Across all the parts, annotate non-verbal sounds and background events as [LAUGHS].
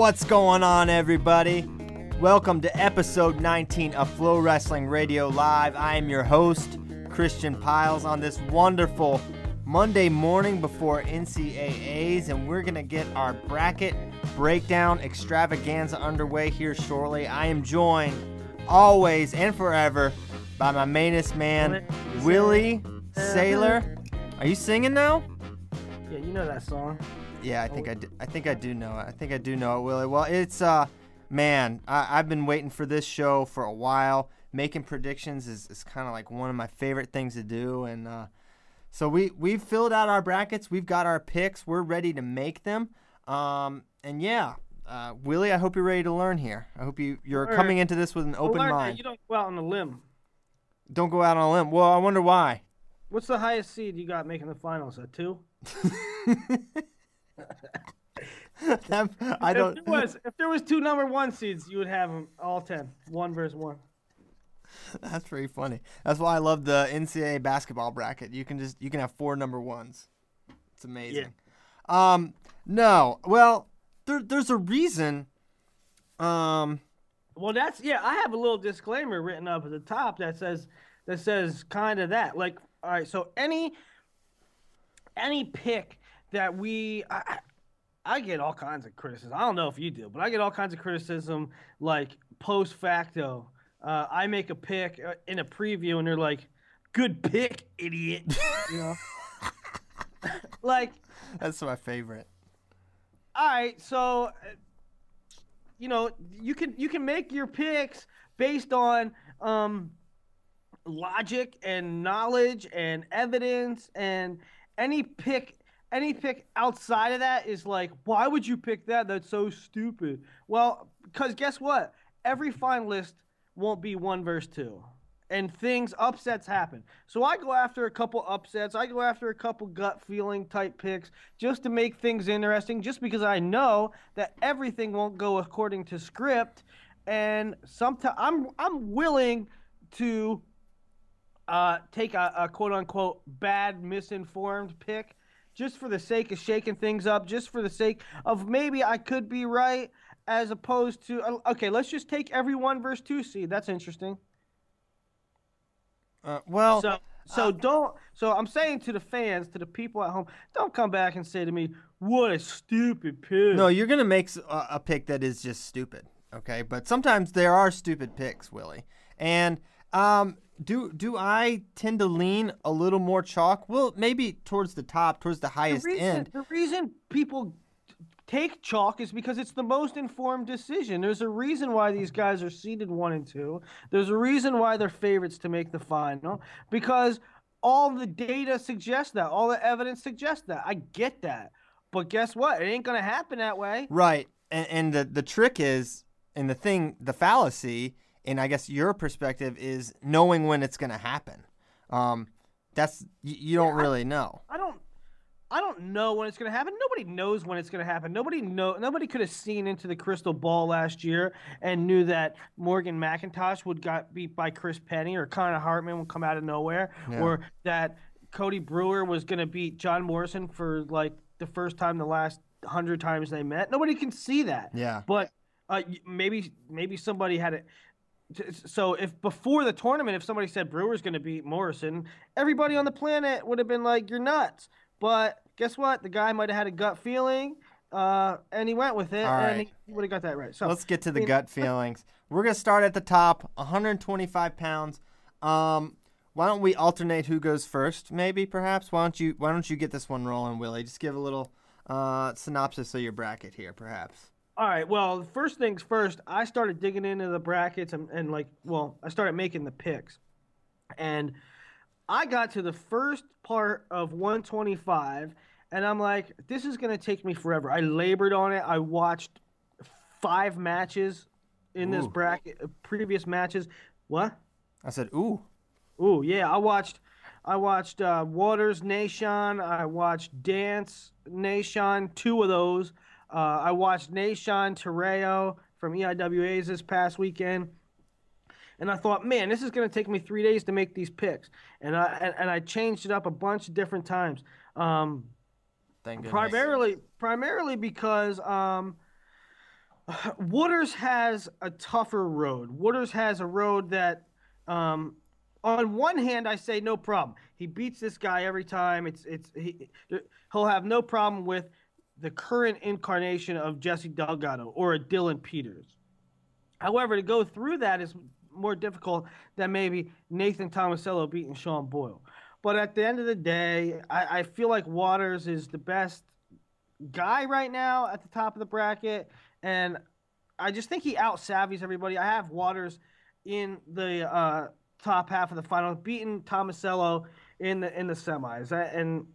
What's going on, everybody? Welcome to episode 19 of FloWrestling Radio Live. I am your host, Christian Pyles, on this wonderful Monday morning before NCAAs, and we're going to get our bracket breakdown extravaganza underway here shortly. I am joined always and forever by my mainest man, Willie uh-huh. Saylor. Are you singing now? Yeah, you know that song. Yeah, I think I do, I think I do know it. I think I do know it, Willie. Well, it's uh, man, I, I've been waiting for this show for a while. Making predictions is, is kind of like one of my favorite things to do, and uh, so we we've filled out our brackets. We've got our picks. We're ready to make them. Um, and yeah, uh, Willie, I hope you're ready to learn here. I hope you you're Alright. coming into this with an open Well, mind. You don't go out on a limb. Don't go out on a limb. Well, I wonder why. What's the highest seed you got making the finals? A two? [LAUGHS] [LAUGHS] That- I If don't. there was if there was two number one seeds, you would have them all ten. One versus one. [LAUGHS] That's pretty funny. That's why I love the NCAA basketball bracket. You can just you can have four number ones. It's amazing. Yeah. Um, no, well, there, there's a reason. Um, Well, that's yeah. I have a little disclaimer written up at the top that says that says kind of that. Like, all right, so any any pick that we. I, I- get all kinds of criticism. I don't know if you do, but I get all kinds of criticism, like post facto. Uh, I make a pick uh, in a preview, and they're like, "Good pick, idiot." you know, [LAUGHS] like, that's my favorite. all right, so you know, you can you can make your picks based on um, logic and knowledge and evidence, and any pick any pick outside of that is like, why would you pick that? That's so stupid. Well, because guess what? Every finalist won't be one versus two. And things, upsets happen. So I go after a couple upsets. I go after a couple gut feeling type picks just to make things interesting, just because I know that everything won't go according to script. And sometimes I'm I'm willing to uh, take a, a quote unquote bad misinformed pick just for the sake of shaking things up, just for the sake of maybe I could be right, as opposed to uh, okay, let's just take every one versus two seed. That's interesting. Uh, well, So so don't so I'm saying to the fans, to the people at home, don't come back and say to me, "What a stupid pick." no, you're gonna make a pick that is just stupid. Okay, but sometimes there are stupid picks, Willie. And um, do do I tend to lean a little more chalk? Well, maybe towards the top, towards the the highest reason, end. the reason people take chalk is because it's the most informed decision. There's a reason why these guys are seeded one and two. There's a reason why they're favorites to make the final because all the data suggests that. All the evidence suggests that. I get that. But guess what? It ain't going to happen that way. Right. And, and the, the trick is, and the thing, the fallacy, and I guess your perspective is knowing when it's going to happen. Um, that's you, you don't really know. I don't I don't know when it's going to happen. Nobody knows when it's going to happen. Nobody know nobody could have seen into the crystal ball last year and knew that Morgan McIntosh would got beat by Chris Penny or Connor Hartman would come out of nowhere Yeah. or that Cody Brewer was going to beat Jon Morrison for like the first time the last 100 times they met. Nobody can see that. Yeah. But uh, maybe maybe somebody had it so if before the tournament, if somebody said Brewer's going to beat Morrison, everybody on the planet would have been like, "You're nuts." But guess what? The guy might have had a gut feeling, uh, and he went with it, All and right. he would have got that right. So Let's get to the I mean, gut feelings. We're gonna start at the top, 125 pounds. Um, why don't we alternate who goes first? Maybe, perhaps. Why don't you Why don't you get this one rolling, Willie? Just give a little uh, synopsis of your bracket here, perhaps. All right. Well, first things first, I started digging into the brackets and, and like, well, I started making the picks. And I got to the first part of 125, and I'm like, this is going to take me forever. I labored on it. I watched five matches in this bracket, uh, previous matches. What? I said, "Ooh, Ooh, yeah, I watched I watched uh, Waters Nahshon, I watched Dance Nahshon, two of those. Uh, I watched Nahshon Terreo from EIWAs this past weekend. And I thought, man, this is going to take me three days to make these picks. And I and, and I changed it up a bunch of different times. Um, thank goodness." primarily primarily because um, [SIGHS] Waters has a tougher road. Waters has a road that, um, on one hand, I say no problem. He beats this guy every time. It's it's he, he'll have no problem with the current incarnation of Jesse Delgado or a Dylan Peters. However, to go through that is more difficult than maybe Nathan Tomasello beating Sean Boyle. But at the end of the day, I, I feel like Waters is the best guy right now at the top of the bracket, and I just think he out savvies everybody. I have Waters in the uh, top half of the final, beating Tomasello in the in the semis, and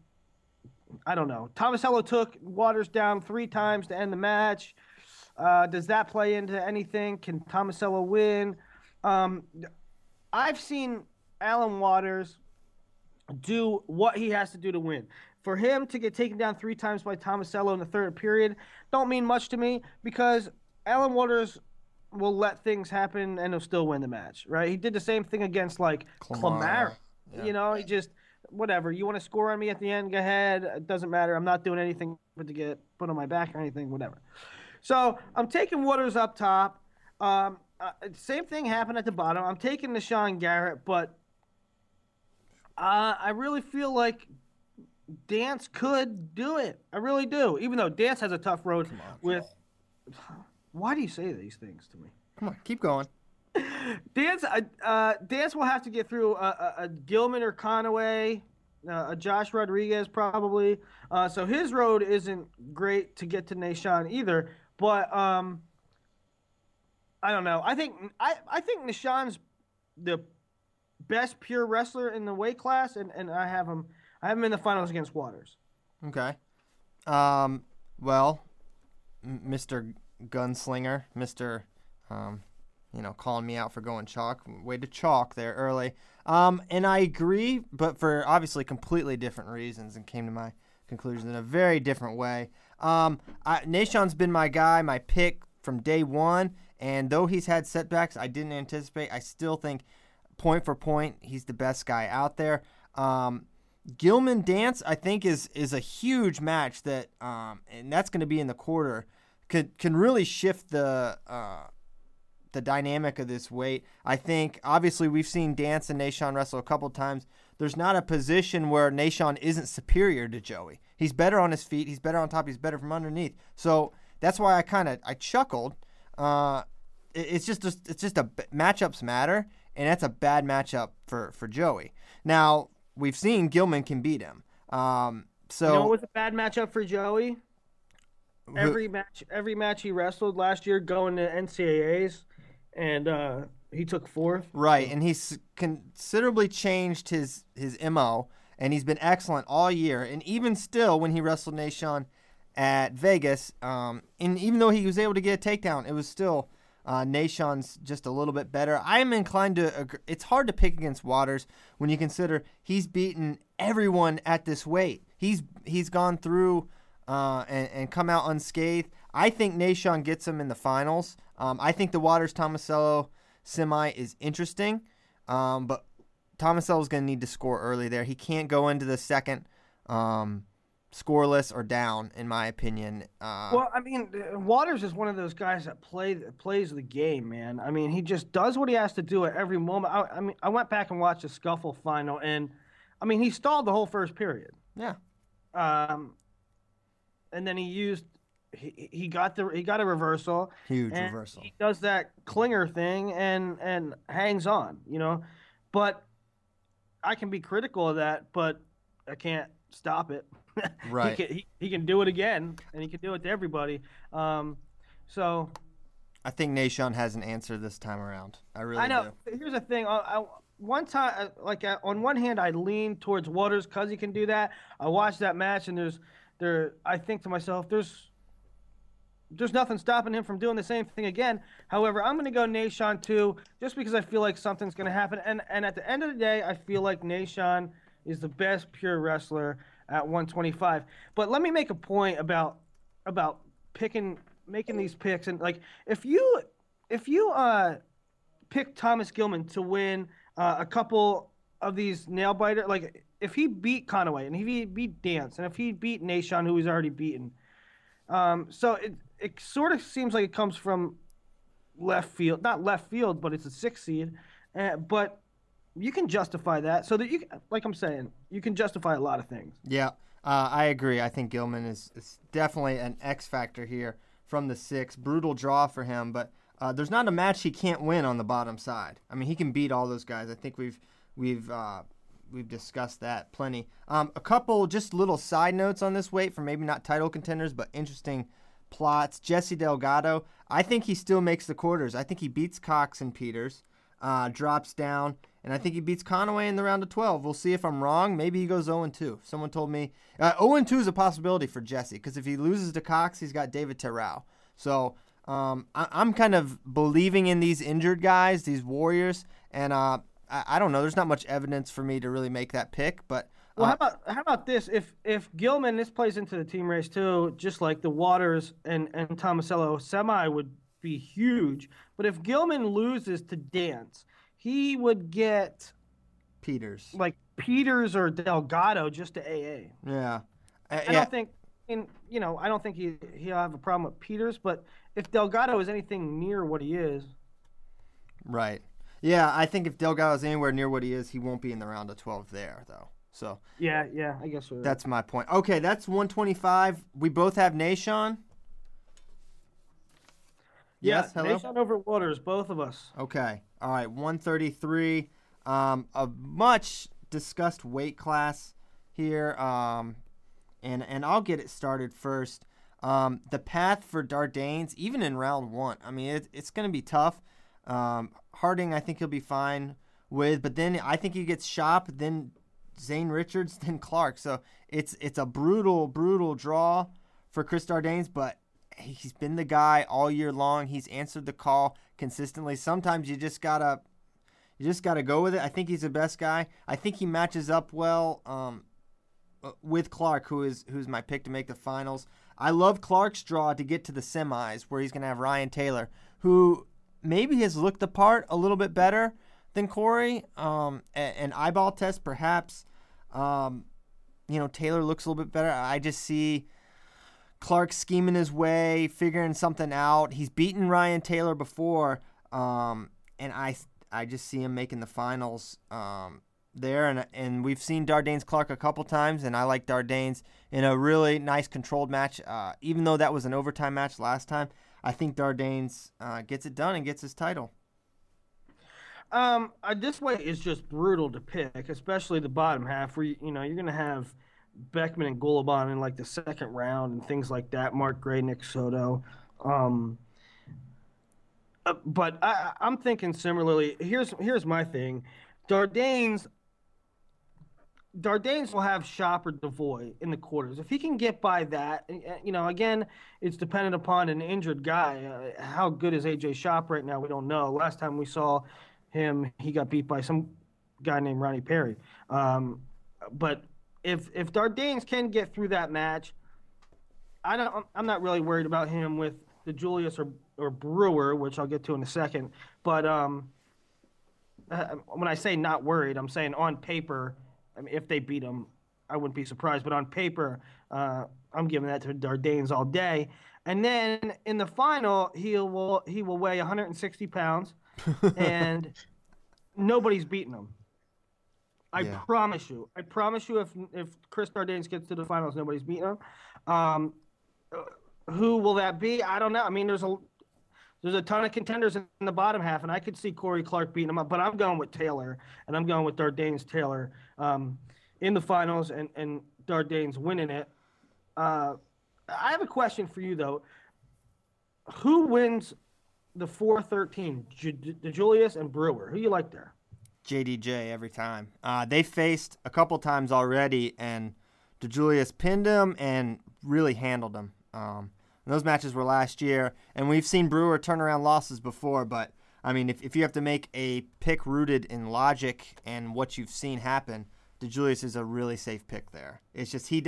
I don't know. Tomasello took Waters down three times to end the match. Uh, does that play into anything? Can Tomasello win? Um, I've seen Alan Waters do what he has to do to win. For him to get taken down three times by Tomasello in the third period don't mean much to me because Alan Waters will let things happen and he'll still win the match, right? He did the same thing against like Clamara. Clamara. Yeah. You know, he just whatever. You want to score on me at the end? Go ahead. It doesn't matter. I'm not doing anything but to get put on my back or anything. Whatever. So I'm taking Waters up top. Um, uh, same thing happened at the bottom. I'm taking Nahshon Garrett, but uh, I really feel like Dance could do it. I really do. Even though Dance has a tough road with. Why do you say these things to me? Come on, keep going. Dance, uh, uh, Dance will have to get through a, a, a Gilman or Conaway, uh, a Josh Rodriguez probably. Uh, so his road isn't great to get to Nahshon either. But um, I don't know. I think I, I think Nahshon's the best pure wrestler in the weight class, and, and I have him. I have him in the finals against Waters. Okay. Um. Well, Mr. Gunslinger, Mr. Um, you know, calling me out for going chalk. Way to chalk there early. Um, and I agree, but for obviously completely different reasons, and came to my conclusion in a very different way. Um, I, Nahshon's been my guy, my pick from day one, and though he's had setbacks, I didn't anticipate. I still think, point for point, he's the best guy out there. Um, Gilman Dance, I think, is is a huge match that, um, and that's going to be in the quarter. Could can really shift the uh, the dynamic of this weight. I think obviously we've seen Dance and Nahshon wrestle a couple times. There's not a position where Nahshon isn't superior to Joey. He's better on his feet. He's better on top. He's better from underneath. So that's why I kind of I chuckled. Uh, it- it's just a, it's just a matchups matter, and that's a bad matchup for for Joey. Now we've seen Gilman can beat him. Um, so you know what was a bad matchup for Joey? who- every match every match he wrestled last year going to NCAAs and uh, he took fourth. Right, and he's considerably changed his his mo, and he's been excellent all year. And even still, when he wrestled Nahshon at Vegas, um, and even though he was able to get a takedown, it was still uh, Nahshon's just a little bit better. I am inclined to. Agree. It's hard to pick against Waters when you consider he's beaten everyone at this weight. He's he's gone through uh, and, and come out unscathed. I think Nahshon gets him in the finals. Um, I think the Waters Tomasello semi is interesting, um, but Tomasello is going to need to score early there. He can't go into the second um, scoreless or down, in my opinion. Uh, well, I mean, Waters is one of those guys that play plays the game, man. I mean, he just does what he has to do at every moment. I, I mean, I went back and watched the scuffle final, and I mean, he stalled the whole first period. Yeah. Um, and then he used he, he got the he got a reversal. Huge reversal. He does that clinger thing and and hangs on, you know. But I can be critical of that, but I can't stop it. [LAUGHS] Right. he, can, he, he can do it again, and he can do it to everybody. Um, so I think Nahshon has an answer this time around. I really I know. do. Here's the thing. I, I, one time, like on one hand, I lean towards Waters because he can do that. I watched that match, and there's there. I think to myself, there's there's nothing stopping him from doing the same thing again. However, I'm going to go Nahshon too, just because I feel like something's going to happen. And and at the end of the day, I feel like Nahshon is the best pure wrestler at 125. But let me make a point about about picking making these picks and like if you if you uh pick Thomas Gilman to win uh, a couple of these nail biter like if he beat Conaway and if he beat Dance and if he beat Nahshon who he's already beaten um, so it it sort of seems like it comes from left field, not left field, but it's a six seed. Uh, but you can justify that so that you, like I'm saying, you can justify a lot of things. Yeah, uh, I agree. I think Gilman is, is definitely an X factor here from the six. Brutal draw for him, but uh, there's not a match he can't win on the bottom side. I mean, he can beat all those guys. I think we've we've uh, we've discussed that plenty. Um, a couple just little side notes on this weight for maybe not title contenders, but interesting plots. Jesse Delgado, I think he still makes the quarters. I think he beats Cox and Peters, uh, drops down, and I think he beats Conaway in the round of 12. We'll see if I'm wrong. Maybe he goes 0 2. Someone told me uh, 0 2 is a possibility for Jesse because if he loses to Cox, he's got David Terrell. So um, I- am kind of believing in these injured guys, these Warriors, and uh, I-, I don't know. There's not much evidence for me to really make that pick, but well, uh, how about how about this? If if Gilman this plays into the team race too, just like the Waters and and Tomasello semi would be huge. But if Gilman loses to Dance, he would get Peters, like Peters or Delgado just to AA. Yeah, uh, I yeah. don't think. In you know, I don't think he he'll have a problem with Peters, but if Delgado is anything near what he is, right? Yeah, I think if Delgado is anywhere near what he is, he won't be in the round of twelve there though. So yeah, yeah, I guess so. That's my point. Okay, that's 125. We both have Nahshon. Yeah, yes, hello. Nahshon over Waters, both of us. Okay, all right, 133. Um, a much discussed weight class here. Um, and and I'll get it started first. Um, the path for Dardanes, even in round one, I mean, it, it's going to be tough. Um, Harding, I think he'll be fine with, but then I think he gets Schopp, then Zane Richards, [LAUGHS] then Clark. So it's it's a brutal, brutal draw for Chris Dardanes, but he's been the guy all year long. He's answered the call consistently. Sometimes you just gotta you just gotta go with it. I think he's the best guy. I think he matches up well um, with Clark, who is who's my pick to make the finals. I love Clark's draw to get to the semis, where he's gonna have Ryan Taylor, who maybe has looked the part a little bit better than Cory. Um, an eyeball test, perhaps. Um, you know, Taylor looks a little bit better. I just see Clark scheming his way, figuring something out. He's beaten Ryan Taylor before, um, and I I just see him making the finals um, there. And and we've seen Dardanes Clark a couple times, and I like Dardanes in a really nice controlled match. Uh, even though that was an overtime match last time, I think Dardanes uh, gets it done and gets his title. Um, uh, this way is just brutal to pick, especially the bottom half, where you, you know you're gonna have Beckman and Gulabon in like the second round and things like that. Mark Gray, Nick Soto. Um, uh, but I, I'm thinking similarly. Here's here's my thing, Dardanes. Dardanes will have Schopp or Devoy in the quarters. If he can get by that, you know, again, it's dependent upon an injured guy. Uh, how good is AJ Schopp right now? We don't know. Last time we saw him, he got beat by some guy named Ronnie Perry. Um, but if if Dardanes can get through that match, I don't. I'm not really worried about him with the Julius or or Brewer, which I'll get to in a second. But um, uh, when I say not worried, I'm saying on paper, I mean, if they beat him, I wouldn't be surprised. But on paper, uh, I'm giving that to Dardanes all day. And then in the final, he will he will weigh 160 pounds, and nobody's beating him. I Yeah. promise you. I promise you. If if Chris Dardanes gets to the finals, nobody's beating him. Um, who will that be? I don't know. I mean, there's a there's a ton of contenders in the bottom half, and I could see Cory Clark beating him up. But I'm going with Taylor, and I'm going with Dardanes Taylor um, in the finals, and and Dardanes winning it. Uh, I have a question for you though. Who wins the 413? Ju- DiJulius and Brewer. Who you like there? JDJ every time. Uh, they faced a couple times already, and DiJulius pinned him and really handled him. Um, those matches were last year, and we've seen Brewer turn around losses before. But I mean, if, if you have to make a pick rooted in logic and what you've seen happen, DiJulius is a really safe pick there. It's just he,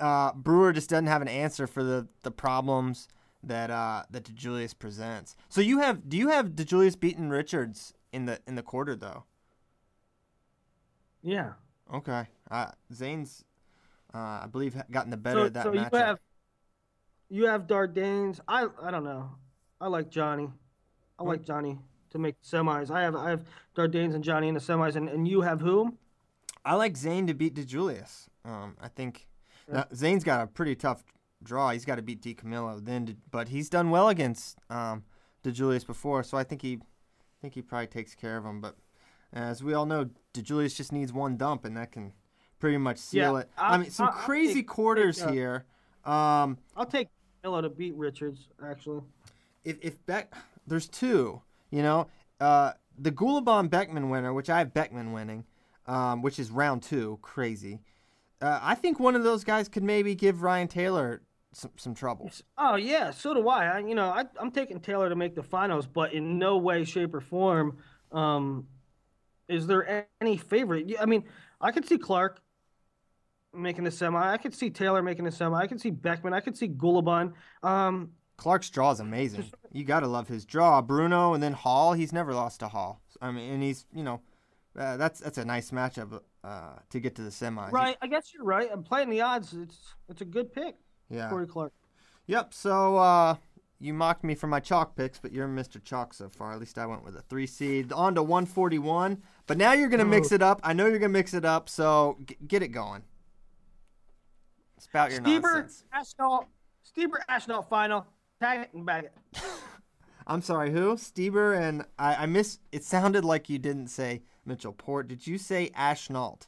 uh, Brewer just doesn't have an answer for the the problems that uh, that DiJulius presents. So you have do you have DiJulius beating Richards in the in the quarter though? Yeah. Okay. Uh, Zane's, uh, I believe, gotten the better So, of that so you matchup. have you have Dardanes. I I don't know. I like Johnny. I Hmm. like Johnny to make semis. I have I have Dardanes and Johnny in the semis, and, and you have whom? I like Zane to beat DiJulius. Um, I think now, Zane's got a pretty tough draw. He's got to beat DiCamillo then, to, but he's done well against um, DiJulius before, so I think he, I think he probably takes care of him. But as we all know, DiJulius just needs one dump, and that can pretty much seal Yeah, it. I, I- mean, some I- crazy take- quarters take, uh, here. Um, I'll take Miller to beat Richards. Actually, if if Beck, there's two. You know, uh, the Gulabon Beckman winner, which I have Beckman winning, um, which is round two, crazy. Uh, I think one of those guys could maybe give Ryan Taylor some, some trouble. oh yeah, so do I. I you know I, I'm taking Taylor to make the finals, but in no way, shape, or form um, is there any favorite. I mean, I could see Clark making the semi. I could see Taylor making the semi. I could see Beckman. I could see Gulabon. Um, Clark's draw is amazing. You got to love his draw. Bruno and then Hall. He's never lost to Hall. I mean, and he's you know, uh, that's that's a nice matchup uh, to get to the semis. Right, I guess you're right. I'm playing the odds. It's it's a good pick, Yeah. Cory Clark. Yep. So uh, you mocked me for my chalk picks, but you're Mr. Chalk so far. At least I went with a three seed on to 141. But now you're gonna mix it up. I know you're gonna mix it up. So g- get it going. Spout your Stieber nonsense. Ashnault, Stieber Ashnault final. Tag it and bag it. [LAUGHS] I'm sorry. Who? Stieber and I. I miss. It sounded like you didn't say Mitchell Port. Did you say Ashnault?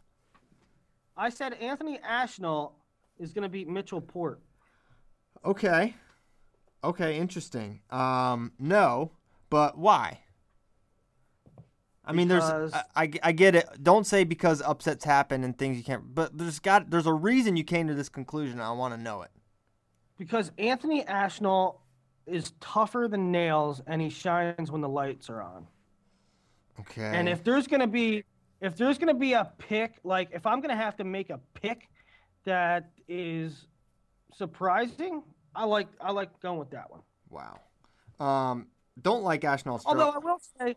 I said Anthony Ashnault is going to beat Mitchell Port. Okay. Okay. Interesting. Um. No. But why? I mean, there's. I, I, I get it. Don't say because upsets happen and things you can't. But there's got, there's a reason you came to this conclusion. I want to know it. Because Anthony Ashnault is tougher than nails and he shines when the lights are on. Okay. And if there's to be if there's going to be a pick like if I'm going to have to make a pick that is surprising, I like I like going with that one. wow. Um. Don't like draw. Although I will say,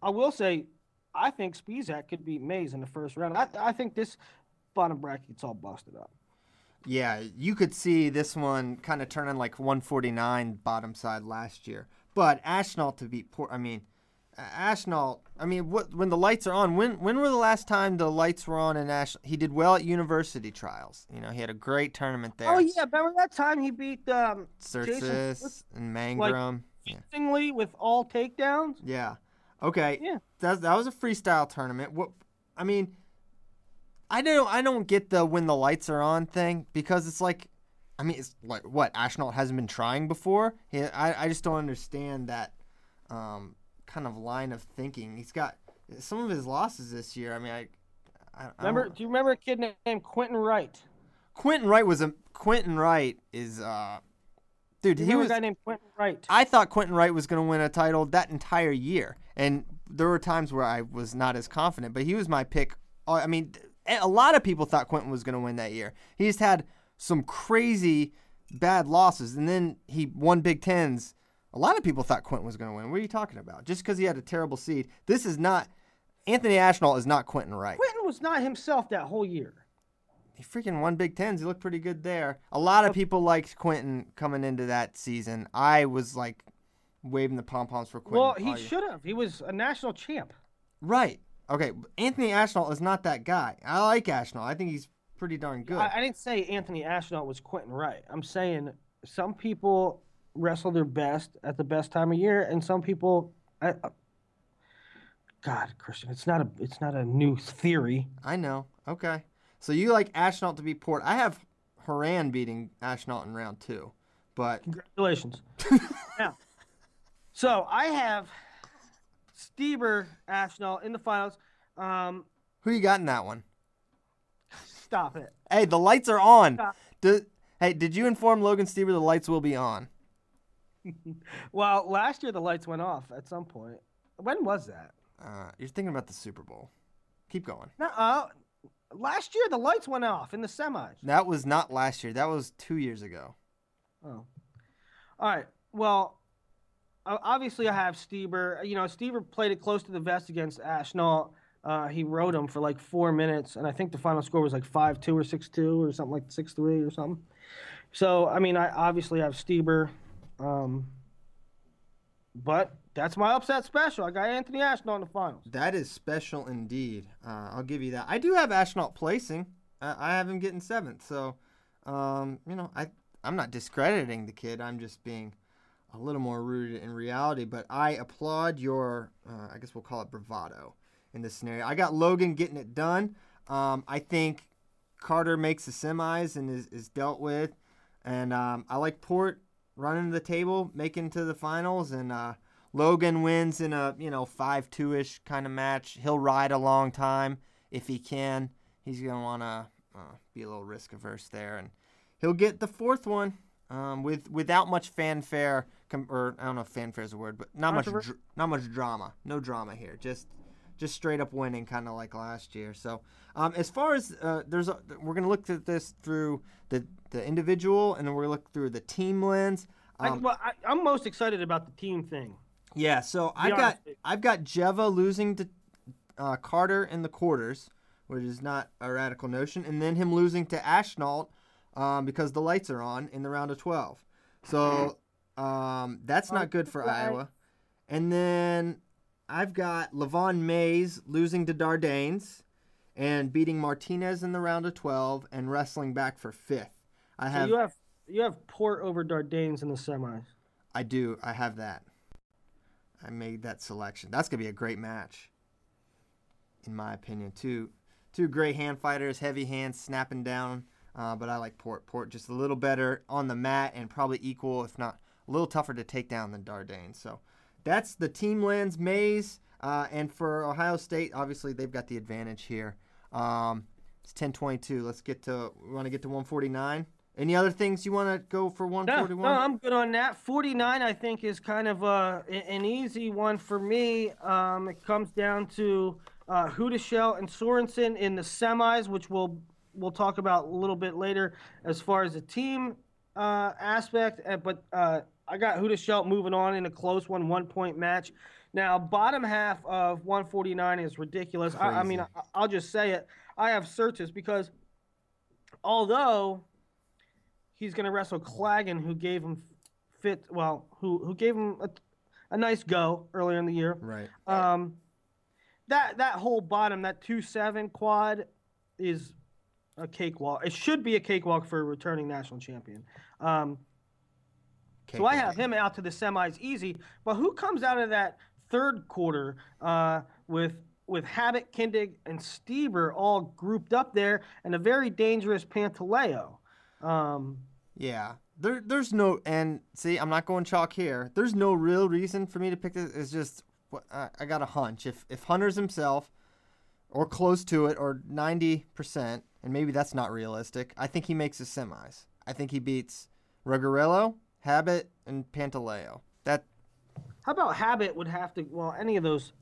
I will say, I think Spizak could beat Mays in the first round. I, I think this bottom bracket's all busted up. Yeah, you could see this one kind of turning like 149 bottom side last year. But Ashnault to beat Port, I mean, Ashnault. I mean, what when the lights are on? When when were the last time the lights were on in Ash? He did well at university trials. You know, he had a great tournament there. Oh yeah, remember that time he beat um, Cercis and Mangram. yeah. with all takedowns? Yeah. Okay. Yeah. That that was a freestyle tournament. What I mean, I don't I don't get the when the lights are on thing because it's like, I mean, it's like what Ashnault hasn't been trying before. He, I I just don't understand that um, kind of line of thinking. He's got some of his losses this year. I mean, I. I, Remember? Do you remember a kid named Quentin Wright? Quentin Wright was a Quentin Wright is uh, dude. He was a guy named Quentin Wright? I thought Quentin Wright was going to win a title that entire year, and there were times where I was not as confident. But he was my pick. Uh, I mean, a lot of people thought Quentin was going to win that year. He just had some crazy bad losses, and then he won Big Tens. A lot of people thought Quentin was going to win. What are you talking about? Just because he had a terrible seed, this is not. Anthony Ashnault is not Quentin Wright. Quentin was not himself that whole year. he freaking won Big Tens. He looked pretty good there. A lot of people liked Quentin coming into that season. I was like waving the pom poms for Quentin. Well, he should have. He was a national champ. Right. Okay. Anthony Ashnault is not that guy. I like Ashnault. I think he's pretty darn good. I, I didn't say Anthony Ashnault was Quentin Wright. I'm saying some people wrestle their best at the best time of year, and some people. I, uh, God, Christian, it's not a it's not a new theory. I know. Okay. So you like Ashnault to be Port. I have Haran beating Ashnault in round two. But Congratulations. [LAUGHS] yeah. so I have Stieber Ashnault in the finals. Um, who you got in that one? stop it. Hey, the lights are on. Stop. Do, hey, did you inform Logan Stieber the lights will be on? [LAUGHS] Well, last year the lights went off at some point. When was that? Uh, you're thinking about the Super Bowl. Keep going. No, uh, last year the lights went off in the semis. That was not last year. That was two years ago. Oh. All right. Well, obviously I have Stieber. You know, Stieber played it close to the vest against Ashnault. Uh, he rode him for like four minutes, and I think the final score was like five two or six two or something like six three or something. So I mean, I obviously have Stieber, um, but that's my upset special. I got Anthony Ashnault in the finals. That is special indeed. Uh, I'll give you that. I do have Ashnault placing. I have him getting seventh. So, um, you know, I I'm not discrediting the kid. I'm just being a little more rooted in reality. But I applaud your, uh, I guess we'll call it bravado in this scenario. I got Logan getting it done. Um, I think Carter makes the semis and is, is dealt with. And um, I like Port running the table, making to the finals, and uh, Logan wins in a you know five two ish kind of match. He'll ride a long time if he can. He's gonna want to uh, be a little risk averse there, and he'll get the fourth one um, with without much fanfare. Com- or I don't know if fanfare is a word, but not much dr- not much drama. No drama here. Just just straight up winning, kind of like last year. So um, as far as uh, there's, a, we're gonna look at this through the the individual, and then we're gonna look through the team lens. I, Um, well, I, I'm most excited about the team thing. yeah, so I've got. I've got Dziewa losing to uh, Carter in the quarters, which is not a radical notion, and then him losing to Ashnault um, because the lights are on in the round of twelve. So um, that's not good for Iowa. And then I've got Levon Mays losing to Dardanes and beating Martinez in the round of twelve and wrestling back for fifth. I So have you have you have Port over Dardanes in the semis. I do. I have that. I made that selection. That's gonna be a great match, in my opinion. Two, two great hand fighters, heavy hands, snapping down. Uh, but I like Port. Port just a little better on the mat and probably equal, if not a little tougher to take down than Dardane. So that's the team lens maze. Uh, and for Ohio State, obviously they've got the advantage here. Um, it's 10:22. Let's get to. We want to get to 149. Any other things you want to go for No, 141? no, I'm good on that. 49, I think, is kind of uh, a- an easy one for me. Um, it comes down to uh, Houdashelt and Sorensen in the semis, which we'll we'll talk about a little bit later as far as the team uh, aspect. Uh, But uh, I got Huda Houdashelt moving on in a close one, one point match. Now, bottom half of 149 is ridiculous. I, I mean, I, I'll just say it. I have Tsirtsis because although he's going to wrestle Clagan, who gave him fit well, who who gave him a, a nice go earlier in the year. Right. Um, that that whole bottom, that two seven quad, is a cakewalk. It should be a cakewalk for a returning national champion. Um, so I have him out to the semis easy. But who comes out of that third quarter uh, with with Habit, Kindig, and Stieber all grouped up there, and a very dangerous Pantaleo? Um, Yeah, there, there's no, and see, I'm not going chalk here. There's no real reason for me to pick this. It's just, what- I, I got a hunch. If if Hunter's himself, or close to it, or 90 percent, and maybe that's not realistic, I think he makes the semis. I think he beats Regarillo, Habit, and Pantaleo. That, how about Habit would have to? Well, any of those.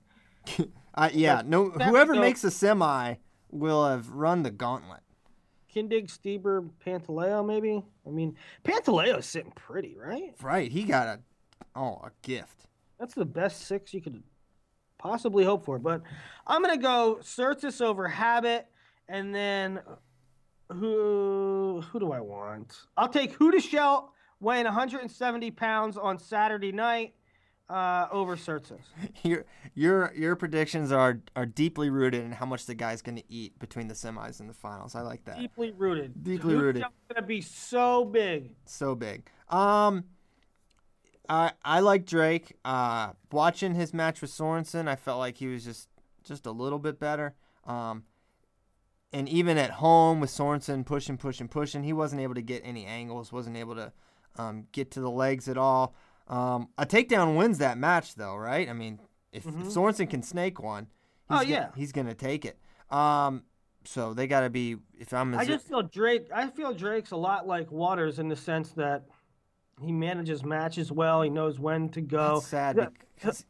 [LAUGHS] uh, yeah, no, whoever makes a semi will have run the gauntlet. Kindig, Stieber, Pantaleo, maybe. I mean, Pantaleo's sitting pretty, right? Right, he got a, oh, a gift. That's the best six you could possibly hope for. But I'm gonna go Tsirtsis over Habit, and then who who do I want? I'll take Houdashelt weighing 170 pounds on Saturday night uh, over Tsirtsis. [LAUGHS] Your your your predictions are are deeply rooted in how much the guy's going to eat between the semis and the finals. I like that. Deeply rooted. Deeply rooted. going to be so big. So big. Um, I I like Drake. Uh, watching his match with Sorensen, I felt like he was just just a little bit better. Um, and even at home with Sorensen pushing, pushing, pushing, he wasn't able to get any angles. wasn't able to um, get to the legs at all. Um, a takedown wins that match, though, right? I mean, if, Mhm. if Sorensen can snake one, he's Oh, gonna, yeah. he's gonna take it. Um, so they got to be. If I'm, I just feel Drake. I feel Drake's a lot like Waters in the sense that he manages matches well. He knows when to go. That's sad because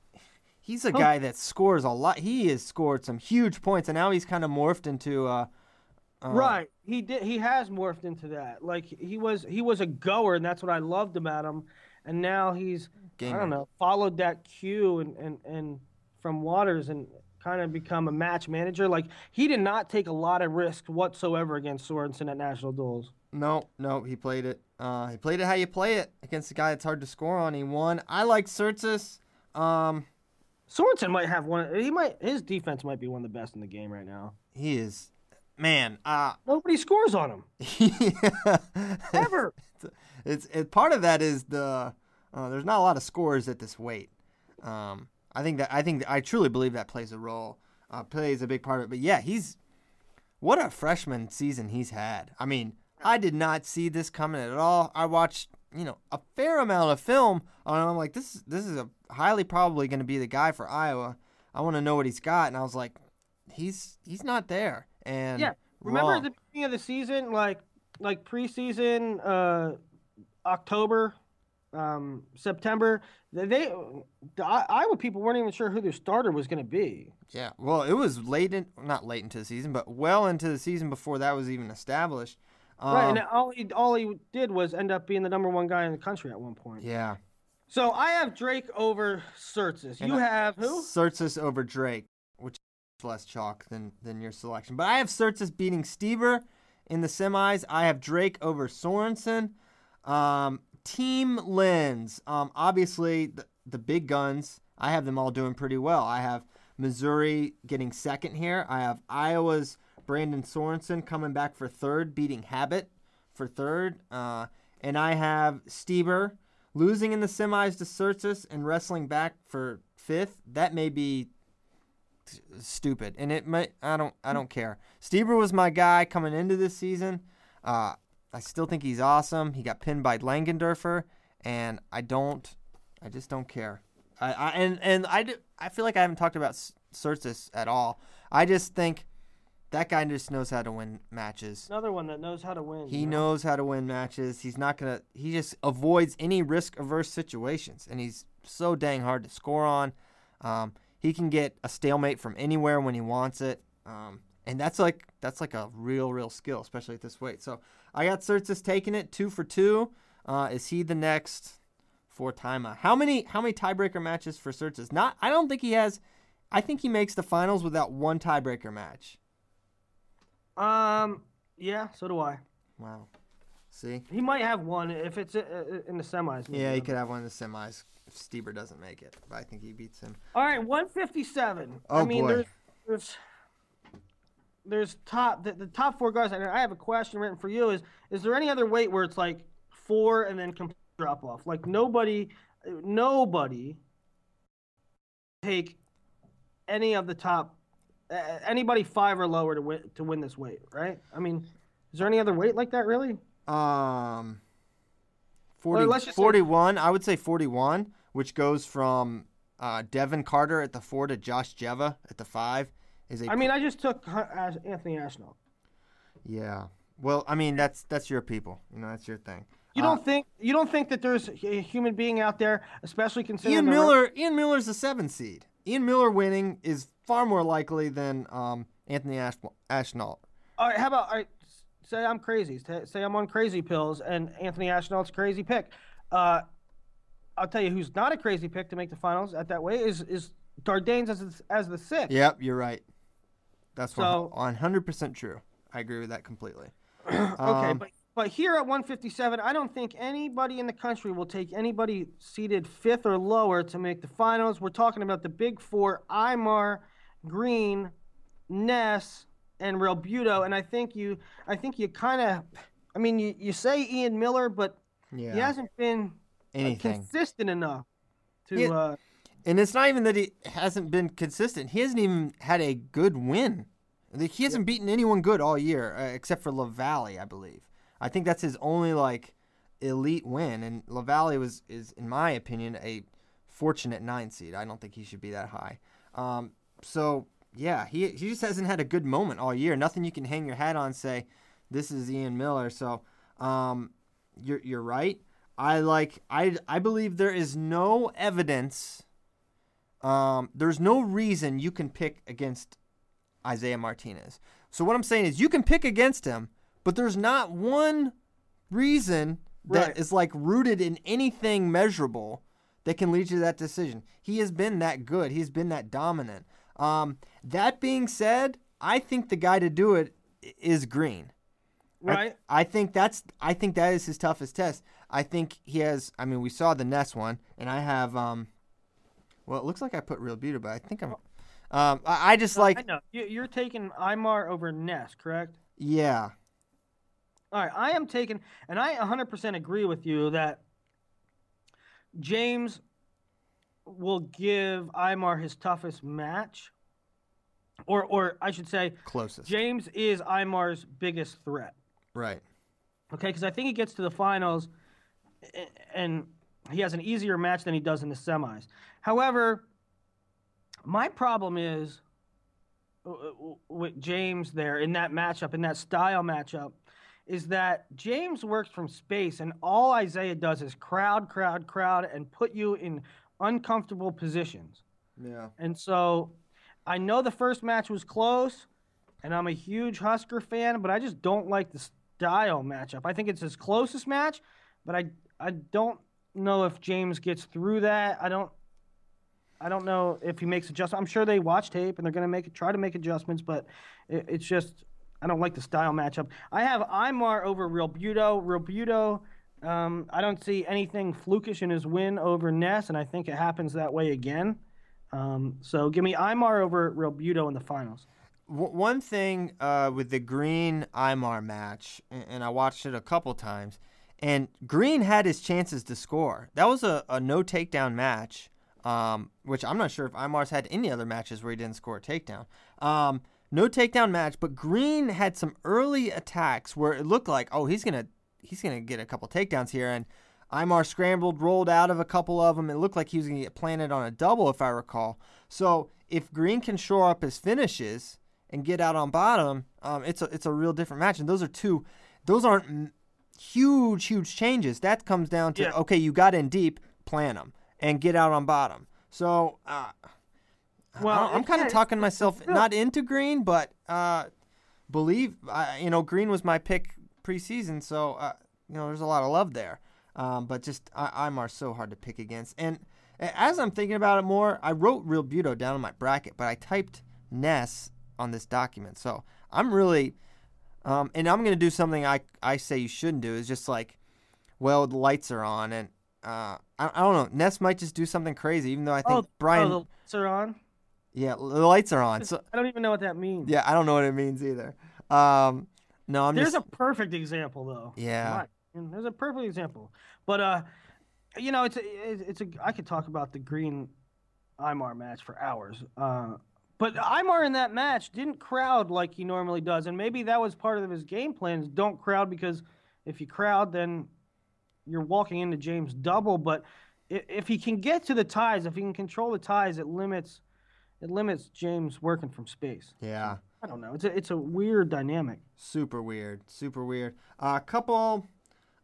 he's a guy that scores a lot. He has scored some huge points, and now he's kind of morphed into. Uh, uh, Right. He did. He has morphed into that. Like he was. He was a goer, and that's what I loved about him. And now he's. I don't know. Followed that cue and and and from Waters and kind of become a match manager. Like he did not take a lot of risk whatsoever against Sorensen at national duels. No, no, he played it. Uh, he played it how you play it against a guy that's hard to score on. He won. I like Tsirtsis. Um, Sorensen might have one. He might. His defense might be one of the best in the game right now. he is, man. Uh, Nobody scores on him [LAUGHS] yeah. ever. it's it, part of that is the uh, there's not a lot of scores at this weight. Um, I think that I think I truly believe that plays a role, uh, plays a big part of it. But yeah, he's what a freshman season he's had. I mean, I did not see this coming at all. I watched you know a fair amount of film him. I'm like, this this is a highly probably going to be the guy for Iowa. I want to know what he's got, and I was like, he's he's not there. And Yeah. Remember wrong. at the beginning of the season, like like preseason, uh, October, um, September, they, the Iowa people weren't even sure who their starter was going to be. Yeah, well, it was late in, not late into the season, but well into the season before that was even established. Um, right, and all he all he did was end up being the number one guy in the country at one point. yeah, So I have Drake over Tsirtsis. You I- have who? Tsirtsis over Drake, less chalk than than your selection. But I have Tsirtsis beating Stieber in the semis. I have Drake over Sorensen. Um, Team Lens, um, obviously the, the big guns. I have them all doing pretty well. I have Missouri getting second here. I have Iowa's Brandon Sorensen coming back for third, beating Habit for third. Uh, and I have Stieber losing in the semis to Tsirtsis and wrestling back for fifth. That may be stupid, and it might. I don't. I don't care. Stieber was my guy coming into this season. Uh, I still think he's awesome. He got pinned by Langendorfer, and I don't. I just don't care. I, I and and I do, I feel like I haven't talked about Tsirtsis at all. I just think that guy just knows how to win matches. Another one that knows how to win. He you know? knows how to win matches. He's not gonna. He just avoids any risk averse situations, and he's so dang hard to score on. Um, he can get a stalemate from anywhere when he wants it, um, and that's like that's like a real real skill, especially at this weight. So I got Tsirtsis taking it two for two. Uh, is he the next four Tima? How many how many tiebreaker matches for Tsirtsis? Not. I don't think he has. I think he makes the finals without one tiebreaker match. Um. Yeah. So do I. Wow. See. He might have one if it's uh, uh, in the semis. maybe. Yeah, he could have one in the semis if Stieber doesn't make it, but I think he beats him. All right, 157. I Oh, mean, boy. there's there's there's top the, the top four guys. And I have a question written for you. Is is there any other weight where it's like four and then complete drop off? Like nobody, nobody take any of the top uh, anybody five or lower to win to win this weight, right? I mean, is there any other weight like that really? Um, 40, let's just say- 41. I would say 41, which goes from uh, Devin Carter at the four to Josh Dziewa at the five. Is a I mean, I just took Anthony Ashnault. yeah. Well, I mean that's that's your people. You know that's your thing. You Uh, don't think you don't think that there's a human being out there, especially considering Ian the Miller. Ian Miller's a seven seed. Ian Miller winning is far more likely than um, Anthony Ash- Ashnault. All right, how about all right, say I'm crazy. Say, say I'm on crazy pills, and Anthony Ashnault's crazy pick. Uh, I'll tell you who's not a crazy pick to make the finals at that way is is Dardanes as as the sixth. Yep, you're right. That's So- one hundred percent true. I agree with that completely. [CLEARS THROAT] okay, Um, but but here at 157, I don't think anybody in the country will take anybody seated fifth or lower to make the finals. We're talking about the big four: Imar, Green, Ness, and Realbuto. And I think you, I think you kind of, I mean, you, you say Ian Miller, but yeah. he hasn't been Anything. consistent enough to. Uh, And it's not even that he hasn't been consistent. He hasn't even had a good win. He hasn't beaten anyone good all year, uh, except for Lavallee, I believe. I think that's his only like elite win. And Lavallee was is, in my opinion, a fortunate nine seed. I don't think he should be that high. Um, so yeah, he he just hasn't had a good moment all year. Nothing you can hang your hat on. and Say this is Ian Miller. So um, you're you're right. I like I I believe there is no evidence. Um, there's no reason you can pick against Isaiah Martinez. So what I'm saying is you can pick against him, but there's not one reason that is Right. like rooted in anything measurable that can lead you to that decision. He has been that good. He's been that dominant. Um, that being said, I think the guy to do it is i- is Green. I- right. I, think that's I think that is his toughest test. I think he has I mean we saw the Ness one and I have um well it looks like I put Realbuto but I think I'm um I, I just I like know you, you're taking Imar over Ness, correct? yeah. All right, I am taking, and I 100% agree with you that James will give Imar his toughest match, or, or I should say, Closest. James is Imar's biggest threat. right. Okay, because I think he gets to the finals, and he has an easier match than he does in the semis. However, my problem is uh, uh, with James there in that matchup, in that style matchup, is that James works from space, and all Isaiah does is crowd, crowd, crowd, and put you in uncomfortable positions. Yeah. And so I know the first match was close, and I'm a huge Husker fan, but I just don't like the style matchup. I think it's his closest match, but I I don't know if James gets through that. I don't I don't know if he makes adjustments. I'm sure they watch tape and they're gonna make try to make adjustments, but it, it's just I don't like the style matchup. I have Imar over Realbuto. Real Buto. Um, I don't see anything flukish in his win over Ness, and I think it happens that way again. Um, so give me Imar over Realbuto in the finals. One thing uh, with the Green Imar match, and I watched it a couple times, and Green had his chances to score. That was a, a no takedown match, um, which I'm not sure if Imar's had any other matches where he didn't score a takedown. Um, no takedown match, but Green had some early attacks where it looked like, oh, he's gonna he's gonna get a couple takedowns here, and Imar scrambled, rolled out of a couple of them. It looked like he was gonna get planted on a double, if I recall. So if Green can shore up his finishes and get out on bottom, um, it's a it's a real different match. And those are two, those aren't huge huge changes. That comes down to Yeah. okay, you got in deep, plan them, and get out on bottom. So uh, Well, I'm kind of talking myself not into Green, but uh, believe uh, you know Green was my pick preseason, so uh, you know there's a lot of love there. Um, but just I, Imar so hard to pick against, and as I'm thinking about it more, I wrote Realbuto down in my bracket, but I typed Ness on this document, so I'm really, um, and I'm gonna do something I I say you shouldn't do is just like, well the lights are on, and uh, I, I don't know, Ness might just do something crazy, even though I think oh, Brian, oh, the lights are on. yeah, the lights are on, [LAUGHS] so I don't even know what that means. yeah, I don't know what it means either. Um, no, I'm There's just a perfect example though. Yeah. There's a perfect example. But uh, you know, it's a, it's a. I could talk about the Green Imar match for hours. Uh, but Imar in that match didn't crowd like he normally does, and maybe that was part of his game plan: is don't crowd because if you crowd, then you're walking into James double. But if he can get to the ties, if he can control the ties, it limits it limits James working from space. yeah, I don't know. It's a it's a weird dynamic. super weird, super weird. A uh, couple.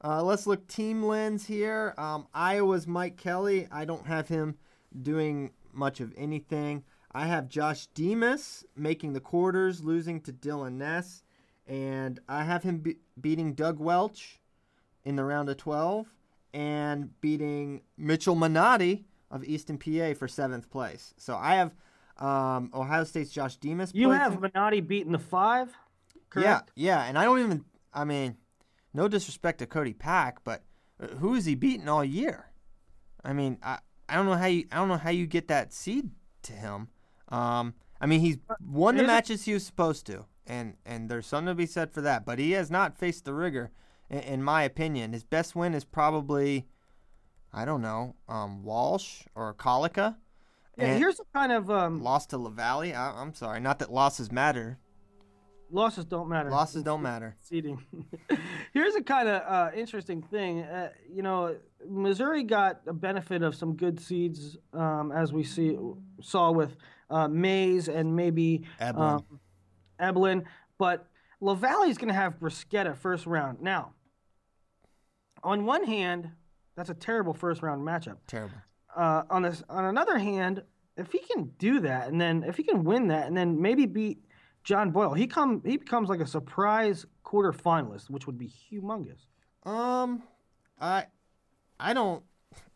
Uh, let's look team lens here. Um, Iowa's Mike Kelly. I don't have him doing much of anything. I have Josh Demas making the quarters, losing to Dylan Ness, and I have him be- beating Doug Welch in the round of 12 and beating Mitchell Minotti of Easton, PA for seventh place. So I have um, Ohio State's Josh Demas. You have Minotti beating the five, Yeah, correct? yeah, and I don't even I mean, no disrespect to Cody Pack, but who is he beating all year? I mean, I, I don't know how you I don't know how you get that seed to him. Um, I mean, he's won the matches he was supposed to, and and there's something to be said for that. But he has not faced the rigor, in, in my opinion. His best win is probably, I don't know, um, Walsh or Colica. Yeah, and here's a kind of um, lost to Lavallee. I, I'm sorry, not that losses matter. losses don't matter. Losses don't matter. seeding. [LAUGHS] Here's a kind of uh, interesting thing. Uh, you know, Missouri got a benefit of some good seeds, um, as we see saw with uh, Mayes and maybe Eblin. um, Eblin. But Lavallee's going to have Brascetti first round. Now, on one hand, that's a terrible first round matchup. Terrible. Uh, on this, on another hand, if he can do that, and then if he can win that, and then maybe beat John Boyle, he come he becomes like a surprise quarterfinalist, which would be humongous. Um, I, I don't.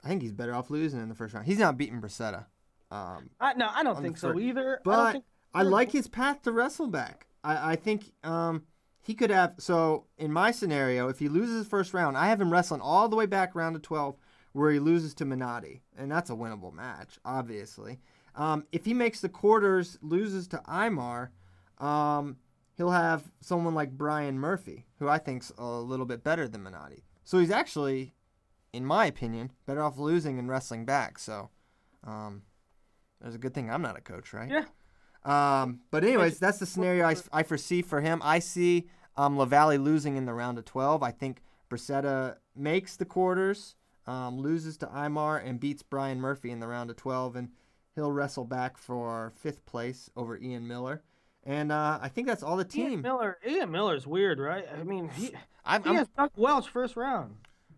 I think he's better off losing in the first round. He's not beating Brascetti. Um, I, no, I don't think so either. I don't but think I, like his path to wrestleback. I, I think um he could have. So in my scenario, if he loses his first round, I have him wrestling all the way back round to twelve, where he loses to Minotti, and that's a winnable match, obviously. Um, if he makes the quarters, loses to Imar, um, he'll have someone like Brian Murphy, who I think's a little bit better than Minotti. So he's actually, in my opinion, better off losing and wrestling back. So, um, there's a good thing I'm not a coach, right? Yeah. Um, but anyways, that's the scenario I, I foresee for him. I see um, Lavallee losing in the round of 12. I think Brascetti makes the quarters, um, loses to Imar, and beats Brian Murphy in the round of 12, and he'll wrestle back for fifth place over Ian Miller. And uh, I think that's all the Ian team. Miller. Ian Miller's weird, right? I mean, he, [SIGHS] I'm, he I'm- has Doug Welch first round.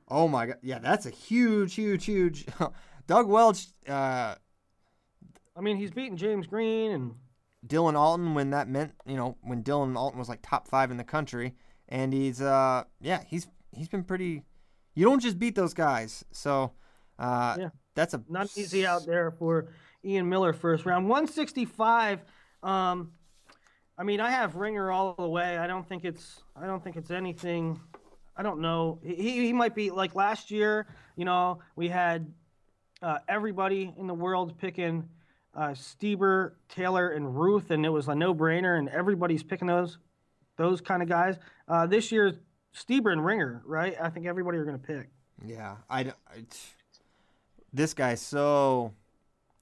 oh my god, yeah, that's a huge, huge, huge. [LAUGHS] Doug Welch, uh, I mean, he's beaten James Green and Dylan Alton when that meant you know when Dylan Alton was like top five in the country, and he's uh yeah he's he's been pretty. You don't just beat those guys, so uh Yeah. that's a not easy out there for Ian Miller first round. 165. Um, I mean, I have Ringer all the way. I don't think it's. I don't think it's anything. I don't know. He he might be like last year. You know, we had uh, everybody in the world picking uh, Stieber, Taylor, and Ruth, and it was a no-brainer, and everybody's picking those those kind of guys. Uh, this year, Stieber and Ringer, right? I think everybody are going to pick. Yeah, I, I- this guy's so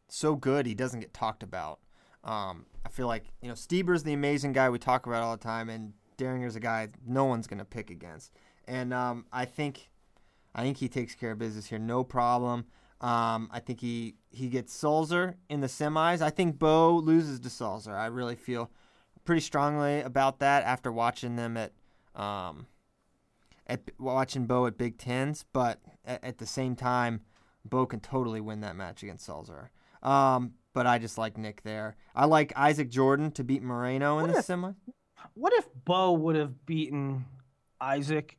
so good. He doesn't get talked about. Um, I feel like you know Stieber's the amazing guy we talk about all the time, and Dieringer's a guy no one's gonna pick against. And um, I think I think he takes care of business here, no problem. Um, I think he he gets Sulzer in the semis. I think Bo loses to Sulzer. I really feel pretty strongly about that after watching them at um, at watching Bo at Big Tens, but at, at the same time, Bo can totally win that match against Sulzer. Um, but I just like Nick there. I like Isaac Jordan to beat Moreno in the if- semi. What if Bo would have beaten Isaac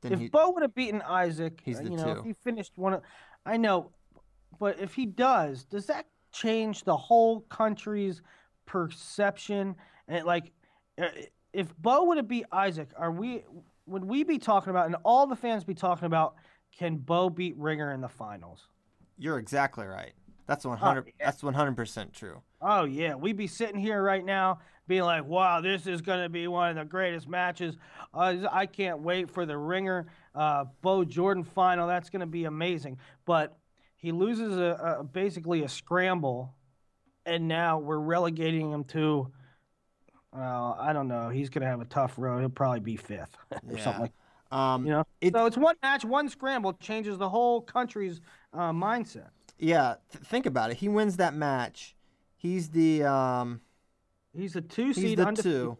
Then if he, Bo would have beaten Isaac, He's uh, the you know, two. if he finished one of, I know, but if he does, does that change the whole country's perception? And like, uh, if Bo would have beat Isaac, are we? Would we be talking about, and all the fans be talking about, can Bo beat Ringer in the finals? you're exactly right. That's one hundred. yeah. That's one hundred percent true. Oh yeah, we'd be sitting here right now being like, "Wow, this is going to be one of the greatest matches. Uh, I can't wait for the Ringer uh, Bo Jordan final. That's going to be amazing." But he loses a, a basically a scramble, and now we're relegating him to. Uh, I don't know. He's going to have a tough road. He'll probably be fifth [LAUGHS] or Yeah. something like. Um, You know. it- so it's one match, one scramble changes the whole country's uh, mindset. Yeah. Th- think about it. He wins that match. He's the um, He's a two he's seed the undefeated. two.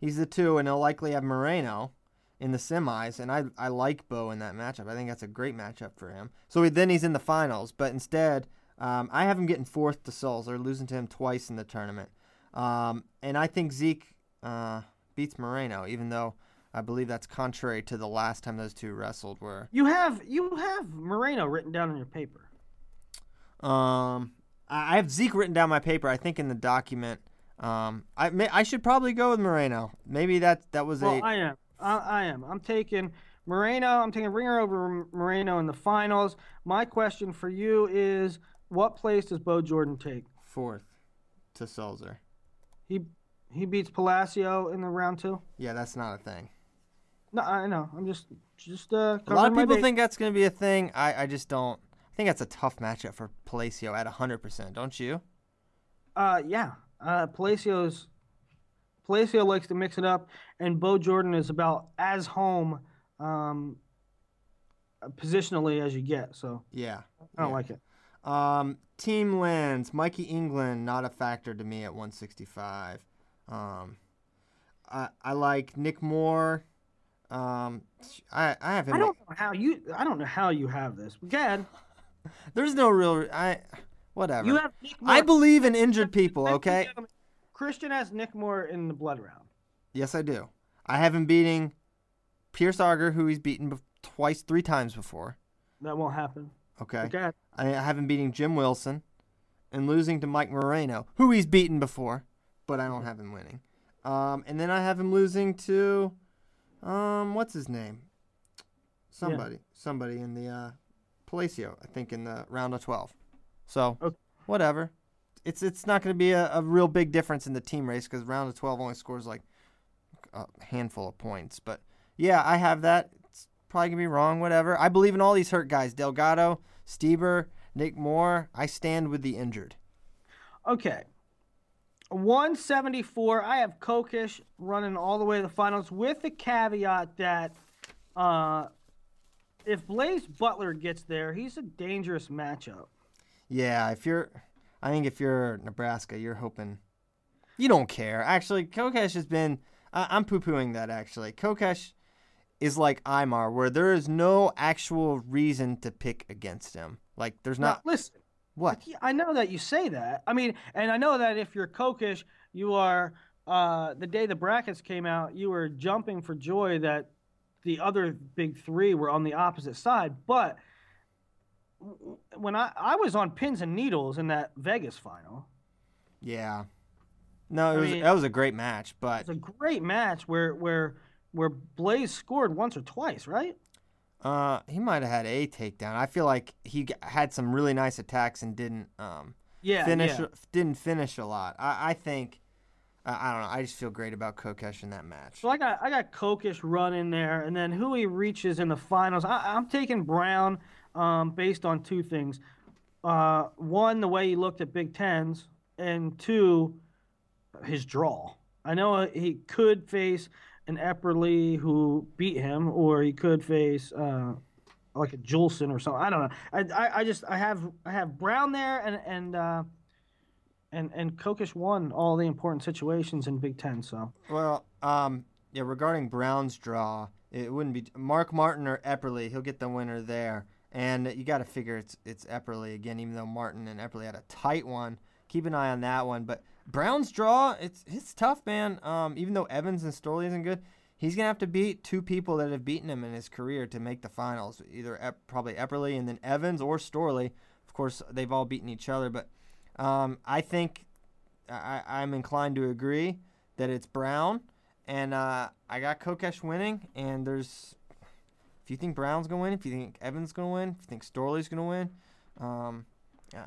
He's the two, and he'll likely have Moreno in the semis. And I I like Bo in that matchup. I think that's a great matchup for him. So he, then he's in the finals. But instead, um, I have him getting fourth to Sulzer, losing to him twice in the tournament. Um, and I think Zeke uh, beats Moreno, even though I believe that's contrary to the last time those two wrestled. Where You have you have Moreno written down on your paper. Um, I have Zeke written down my paper. I think in the document. Um, I may, I should probably go with Moreno. Maybe that that was Well, a I am. I, I am. I'm taking Moreno. I'm taking Ringer over Moreno in the finals. My question for you is, what place does Bo Jordan take? Fourth to Sulzer. He he beats Palacio in the round two. Yeah, that's not a thing. No, I know. I'm just just uh. A lot of people think that's going to be a thing. I, I just don't. I think that's a tough matchup for Palacio at 100%, don't you? Uh, yeah. Uh, Palacio's Palacio likes to mix it up, and Bo Jordan is about as home, um, positionally as you get. So Yeah. I don't yeah. like it. Um, team lands. Mikey England not a factor to me at 165. Um, I I like Nick Moore. Um, I I have him. I don't know how you. I don't know how you have this. Again, There's no real. I whatever. you have. Nick Moore. I believe in injured people. Okay. Christian has Nick Moore in the blood round. Yes, I do. I have him beating Pierce Auger, who he's beaten twice, three times before. That won't happen. Okay. Okay. I have him beating Jim Wilson and losing to Mike Moreno, who he's beaten before, but I don't have him winning. Um, and then I have him losing to, um, what's his name? Somebody, somebody in the uh, Palacio, I think in the round of twelve. So Okay. whatever. It's it's not going to be a, a real big difference in the team race because round of twelve only scores like a handful of points. But yeah, I have that. It's probably gonna be wrong. Whatever. I believe in all these hurt guys: Delgado, Stieber, Nick Moore. I stand with the injured. Okay. 174. I have Kokesh running all the way to the finals with the caveat that uh, if Blaze Butler gets there, he's a dangerous matchup. Yeah, if you're, I think if you're Nebraska, you're hoping. You don't care. Actually, Kokesh has been. I I'm poo pooing that. Actually, Kokesh is like Imar, where there is no actual reason to pick against him. Like, there's Now, not. listen, What? I know that you say that. I mean, and I know that if you're Kokesh, you are. Uh, the day the brackets came out, you were jumping for joy that the other big three were on the opposite side. But when I I was on pins and needles in that Vegas final, Yeah. No, it I was mean- that was a great match, but it's a great match where where where Blaze scored once or twice, right? uh, he might have had a takedown. I feel like he had some really nice attacks and didn't um Yeah, finish yeah. didn't finish a lot. I, I think I I don't know. I just feel great about Kokesh in that match. So I got I got Kokesh running there, and then who he reaches in the finals. I, I'm taking Brown um, based on two things. Uh, one, the way he looked at Big Tens, and two, his draw. I know he could face an Epperly who beat him, or he could face uh, like a Julson or something. I don't know. I, I, I just I have I have Brown there, and and uh, and and Kokesh won all the important situations in Big Ten. So. Well, um, yeah, regarding Brown's draw, it wouldn't be Mark Martin or Epperly. He'll get the winner there, and you got to figure it's it's Epperly again. Even though Martin and Epperly had a tight one, keep an eye on that one. But Brown's draw, it's it's tough, man. Um, even though Evans and Storley isn't good, he's gonna have to beat two people that have beaten him in his career to make the finals. Either Ep- probably Epperly and then Evans or Storley. Of course, they've all beaten each other, but um, I think I, I'm inclined to agree that it's Brown, and uh, I got Kokesh winning. And there's, if you think Brown's gonna win, if you think Evans gonna win, if you think Storley's gonna win, um,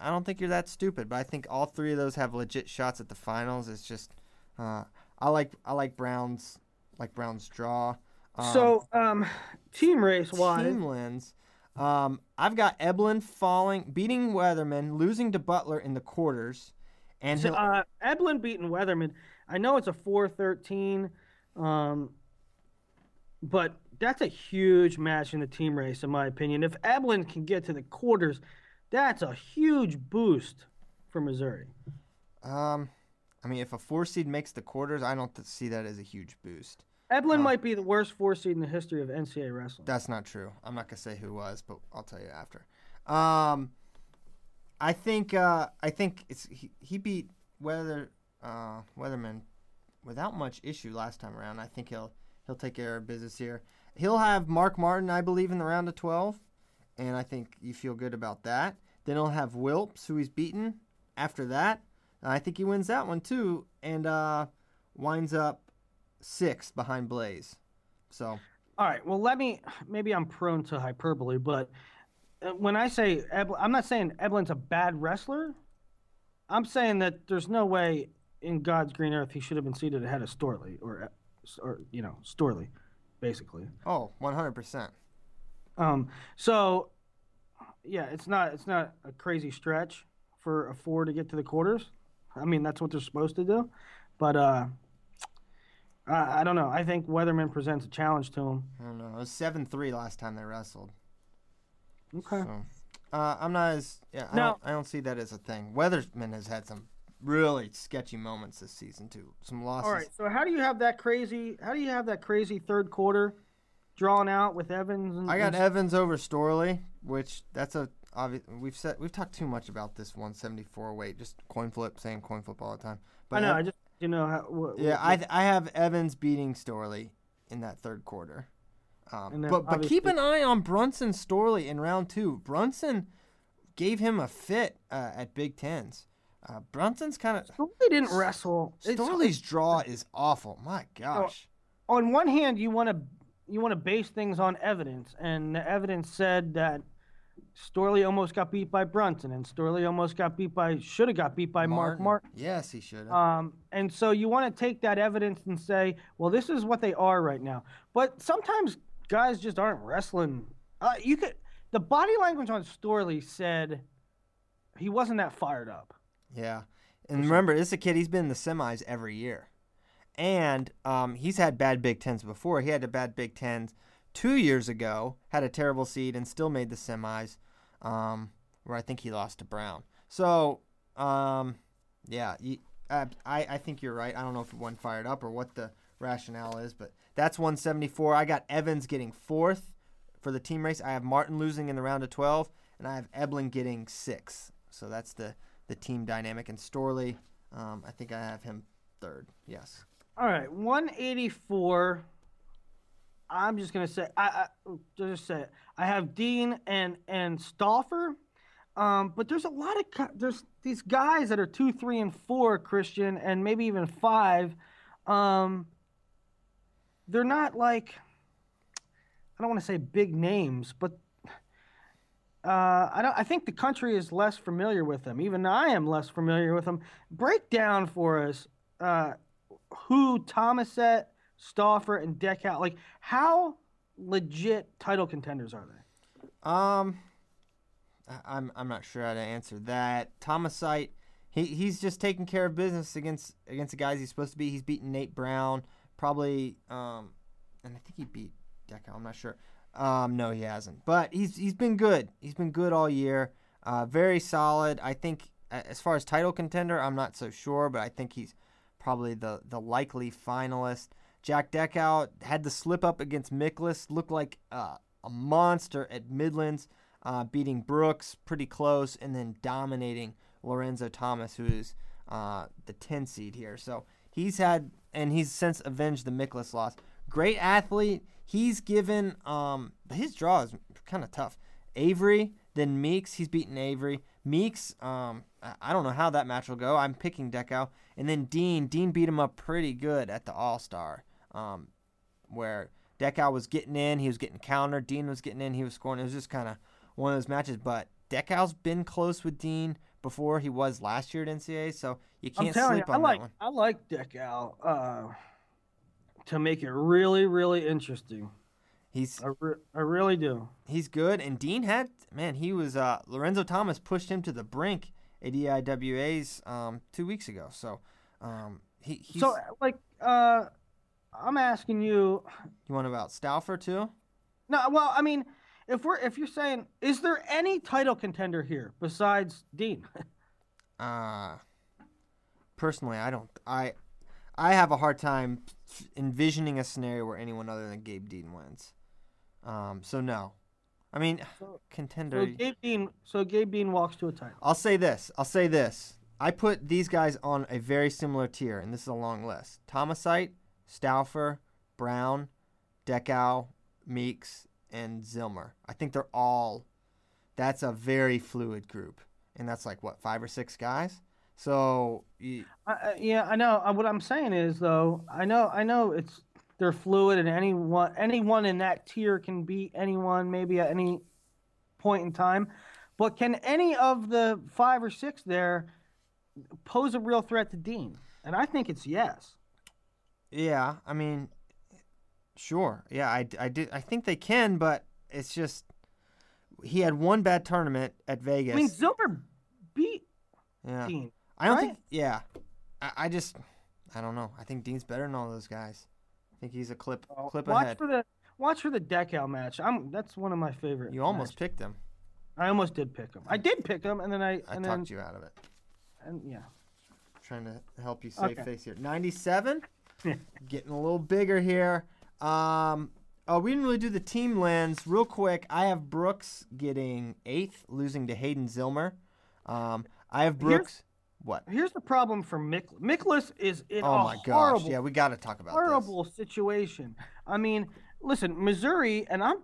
I don't think you're that stupid. But I think all three of those have legit shots at the finals. It's just, uh, I like I like Brown's like Brown's draw. Um, So, um, team race wise, team lens. Um, I've got Eblin falling, beating Weatherman, losing to Butler in the quarters, and so, uh, Eblin beating Weatherman. I know it's a 4-13, um, but that's a huge match in the team race, in my opinion. If Eblin can get to the quarters, that's a huge boost for Missouri. Um, I mean, if a four seed makes the quarters, I don't see that as a huge boost. Eblin Uh, might be the worst four seed in the history of NCAA wrestling. That's not true. I'm not gonna say who was, but I'll tell you after. Um, I think uh, I think it's he, he beat Weather uh, Weatherman without much issue last time around. I think he'll he'll take care of business here. He'll have Mark Martin, I believe, in the round of 12, and I think you feel good about that. Then he'll have Wilps, who he's beaten after that. I think he wins that one too, and uh, winds up sixth behind Blaze. So All right. Well, let me. Maybe I'm prone to hyperbole, but uh, when I say Eb, I'm not saying Eblin's a bad wrestler. I'm saying that there's no way in God's green earth he should have been seated ahead of Storley or, uh, or you know, Storley, basically. oh, 100%. Um. So, yeah, it's not it's not a crazy stretch for a four to get to the quarters. I mean, that's what they're supposed to do, but uh, I, I don't know. I think Weatherman presents a challenge to him. I don't know. It was 7-3 last time they wrestled. Okay. So, uh, I'm not as yeah. I No. don't I don't see that as a thing. Weatherman has had some really sketchy moments this season too. Some losses. All right. So how do you have that crazy? How do you have that crazy third quarter drawn out with Evans? And, I got and- Evans over Storley, which that's a obvious. We've said we've talked too much about this 174 weight. Just coin flip, saying coin flip all the time. I know. Ev- I just you know how. What, yeah, what- I th- I have Evans beating Storley in that third quarter. Um, but but keep an eye on Brunson Storley in round two. Brunson gave him a fit uh, at Big Tens. Uh, Brunson's kind of Storley didn't wrestle. It's- Storley's draw is awful. My gosh. on one hand, you want to you want to base things on evidence, and the evidence said that Storley almost got beat by Brunson, and Storley almost got beat by should have got beat by Mark Martin. Yes, he should have. Um, and so you want to take that evidence and say, well, this is what they are right now. But sometimes guys just aren't wrestling. Uh, you could the body language on Storley said he wasn't that fired up. Yeah. And remember, this is a kid, he's been in the semis every year. And um, he's had bad Big Tens before. He had a bad Big Tens two years ago, had a terrible seed, and still made the semis, um, where I think he lost to Brown. So, um, yeah, I, I think you're right. I don't know if won fired up or what the rationale is, but that's 174. I got Evans getting fourth for the team race. I have Martin losing in the round of 12, and I have Eblin getting six. So that's the, the team dynamic. And Storley, um, I think I have him third. Yes. All right, 184. I'm just gonna say I, I just say it. I have Dean and and Stauffer, um, but there's a lot of there's these guys that are two, three, and four Christian, and maybe even five. Um, they're not like I don't want to say big names, but uh, I don't. I think the country is less familiar with them. Even I am less familiar with them. Break down for us uh, who Thomaset, Stauffer, and Dechow. Like, how legit title contenders are they? Um, I'm I'm not sure how to answer that. Thomasite, he he's just taking care of business against against the guys he's supposed to be. He's beaten Nate Brown, probably, um, and I think he beat Dechow. I'm not sure. Um, no, he hasn't. But he's he's been good. He's been good all year. Uh, very solid. I think as far as title contender, I'm not so sure, but I think he's probably the the likely finalist. Jack Dechow had the slip up against Miklus, looked like uh, a monster at Midlands, uh, beating Brooks pretty close, and then dominating Lorenzo Thomas, who is uh, the 10 seed here. So he's had, and he's since avenged the Miklus loss. Great athlete. He's given, um, but his draw is kind of tough. Avery, then Meeks. He's beaten Avery. Meeks, um, I- don't know how that match will go. I'm picking Dechow. And then Dean. Dean beat him up pretty good at the All Star, um, where Dechow was getting in, he was getting countered. Dean was getting in, he was scoring. It was just kind of one of those matches. But Dechow's been close with Dean before he was last year at NCAA, so you can't sleep you, I on like that one. I like Dechow uh, to make it really, really interesting. He's I, re- I really do. he's good, and Dean had man, he was uh, Lorenzo Thomas pushed him to the brink at EIWA's um, two weeks ago. So um, he he's, So, like, uh, I'm asking you. you want about Stauffer too? No, well, I mean, if we're if you're saying, is there any title contender here besides Dean? [LAUGHS] Uh personally, I don't. I I have a hard time envisioning a scenario where anyone other than Gabe Dean wins. Um, so no, I mean contender. so Gabe Dean. So Gabe Dean walks to a title. I'll say this. I'll say this. I put these guys on a very similar tier, and this is a long list: Thomasite, Stauffer, Brown, Dechow, Meeks, and Zillmer. I think they're all. That's a very fluid group, and that's like what five or six guys. So you, yeah, I know. Uh, What I'm saying is, though, I know, I know it's they're fluid, and anyone anyone in that tier can beat anyone maybe at any point in time. But can any of the five or six there pose a real threat to Dean? And I think it's yes. Yeah, I mean, sure. Yeah, I, I, did, I think they can, but it's just he had one bad tournament at Vegas. I mean, Zillmer beat yeah. Dean. I don't right? think. Yeah, I, I just, I don't know. I think Dean's better than all those guys. I think he's a clip Well, clip watch ahead. for the watch for the Dechow match. I'm that's one of my favorite. you almost matches. picked him. I almost did pick him. I did pick him, and then I I and talked then you out of it. and yeah. trying to help you save Okay. face here. 97, getting a little bigger here. Um, oh, we didn't really do the team lens. Real quick, I have Brooks getting eighth, losing to Hayden Zillmer. Um, I have Here's- Brooks. What? Here's the problem for Mick. Miklus is in Oh a my gosh! Yeah, we got to talk about this. horrible situation. I mean, listen, Missouri, and I'm.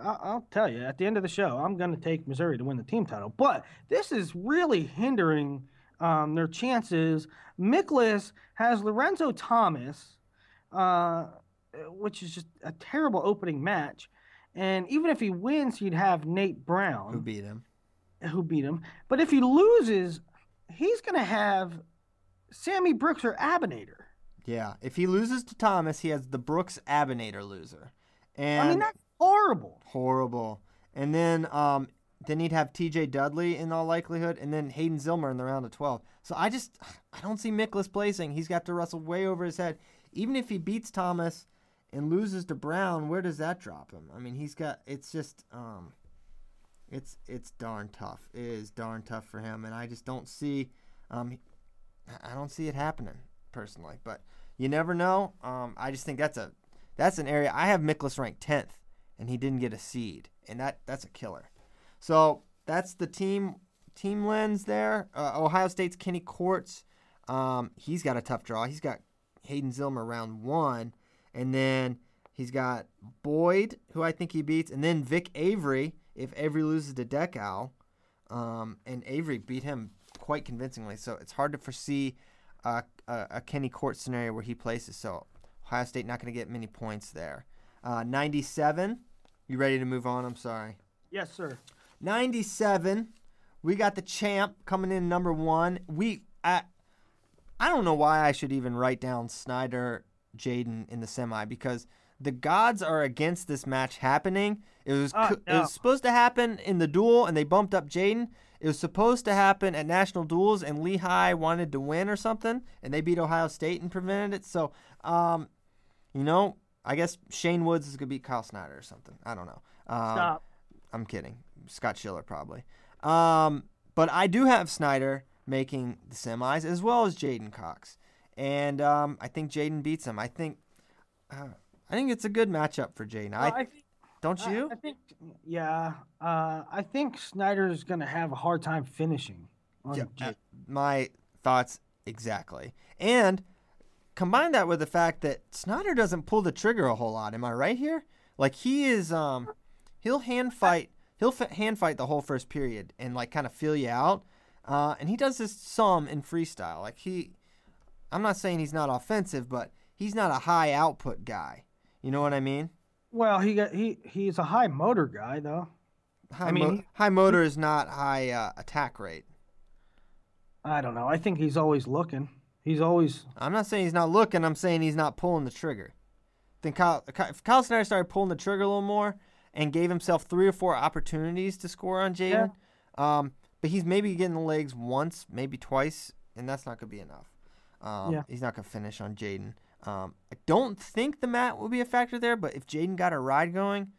I'll tell you at the end of the show, I'm going to take Missouri to win the team title. But this is really hindering um, their chances. Miklus has Lorenzo Thomas, uh, which is just a terrible opening match. And even if he wins, he'd have Nate Brown Who beat him? who beat him. But if he loses, he's going to have Sammy Brooks or Abounader. Yeah. If he loses to Thomas, he has the Brooks Abounader loser. And I mean, that's horrible. horrible. And then um then he'd have TJ Dudley in all likelihood, and then Hayden Zillmer in the round of twelve. So I just I don't see Miklus placing. He's got to wrestle way over his head. Even if he beats Thomas and loses to Brown, where does that drop him? I mean, he's got it's just um it's it's darn tough. It is darn tough for him, and I just don't see um I don't see it happening personally. But you never know. Um, I just think that's a that's an area I have Miklus ranked tenth, and he didn't get a seed, and that that's a killer. So that's the team team lens there. Uh, Ohio State's Kenny Courts. Um, he's got a tough draw. He's got Hayden Zillmer round one, and then he's got Boyd, who I think he beats, and then Vic Avery if Avery loses to Dechow. Um, and Avery beat him quite convincingly. So it's hard to foresee a, a Kenny Court scenario where he places. So Ohio State not going to get many points there. Uh, 97. You ready to move on? I'm sorry. Yes, sir. 97. We got the champ coming in number one. We I, I don't know why I should even write down Snyder Jaden in the semi because the gods are against this match happening. It was Oh, co- it was supposed to happen in the duel and they bumped up Jaden. It was supposed to happen at national duels and Lehigh wanted to win or something and they beat Ohio State and prevented it. So, um, you know, I guess Shane Woods is gonna beat Kyle Snyder or something. I don't know. Um, Stop. I'm kidding. Scott Schiller probably. Um, but I do have Snyder making the semis as well as Jaden Cox, and um, I think Jaden beats him. I think, uh, I think it's a good matchup for Jaden. Well, I, I think, don't you? I, think, yeah. Uh, I think Snyder's going to have a hard time finishing. On Yeah, uh, my thoughts exactly. And combine that with the fact that Snyder doesn't pull the trigger a whole lot. Am I right here? Like he is, um, he'll hand fight. He'll f- hand fight the whole first period and like kind of feel you out. Uh, and he does this some in freestyle. Like he, I'm not saying he's not offensive, but he's not a high output guy. You know what I mean? Well, he got he he's a high motor guy though. High, I mean, mo- he- high motor is not high uh, attack rate. I don't know. I think he's always looking. He's always I'm not saying he's not looking. I'm saying he's not pulling the trigger. Then Kyle, if Kyle Snyder started pulling the trigger a little more and gave himself three or four opportunities to score on Jaden, um, but he's maybe getting the legs once, maybe twice, and that's not gonna be enough. Um, Yeah. He's not gonna finish on Jaden. Um, I don't think the mat will be a factor there, but if Jaden got a ride going,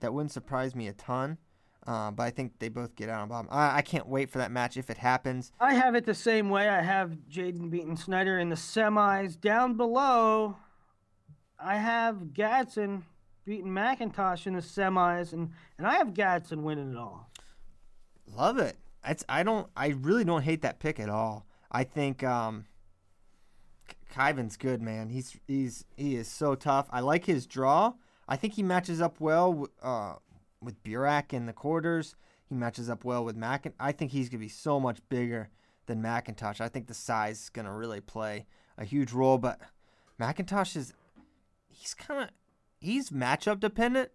that wouldn't surprise me a ton. Uh, but I think they both get out on bottom. I, I can't wait for that match if it happens. I have it the same way. I have Jaden beating Snyder in the semis. Down below, I have Gadson beating McIntosh in the semis, and, and I have Gadson winning it all. Love it. It's I don't I really don't hate that pick at all. I think um Kyven's good, man. He's he's he is so tough. I like his draw. I think he matches up well uh, with Burak in the quarters. He matches up well with Mac. I think he's gonna be so much bigger than McIntosh. I think the size is gonna really play a huge role. But McIntosh is he's kind of he's matchup dependent,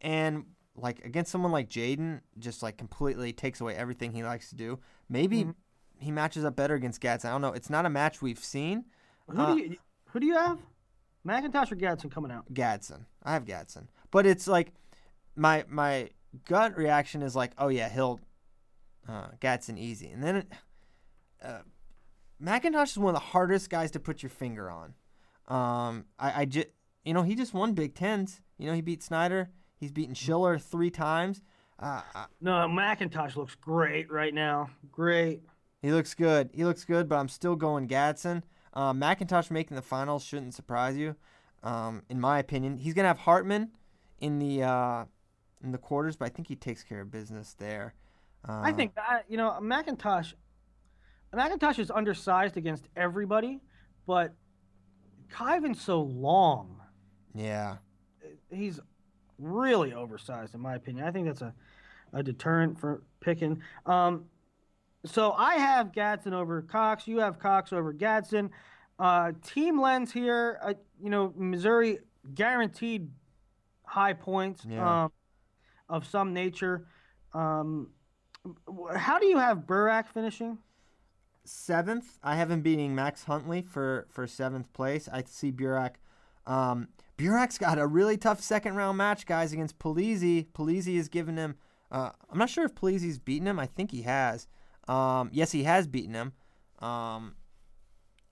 and like against someone like Jaden, just like completely takes away everything he likes to do. Maybe Mm-hmm. he matches up better against Gadson. I don't know. It's not a match we've seen. Who Uh, do you who do you have? McIntosh or Gadson coming out? Gadson. I have Gadson, but it's like my my gut reaction is like, oh yeah, he'll uh, Gadson easy, and then uh, McIntosh is one of the hardest guys to put your finger on. Um, I, I just you know he just won Big Tens. You know he beat Snyder. He's beaten Schiller three times. Uh, uh, No, McIntosh looks great right now. Great. he looks good. He looks good, but I'm still going Gadson. Uh, McIntosh making the finals shouldn't surprise you, um, in my opinion. He's gonna have Hartman in the uh, in the quarters, but I think he takes care of business there. Uh, I think that you know McIntosh. McIntosh is undersized against everybody, but Kyven's so long. Yeah, He's really oversized, in my opinion. I think that's a, a deterrent for picking. Um, so I have Gadson over Cox. You have Cox over Gadson. Uh, team lens here. Uh, you know, Missouri guaranteed high points Yeah. um, of some nature. Um, how do you have Burak finishing? seventh. I have him beating Max Huntley for for seventh place. I see Burak. Um, Burak's got a really tough second round match, guys, against Polizzi. Polizzi has given him. Uh, I'm not sure if Polizzi's beaten him. I think he has. Um, yes, he has beaten him. Um,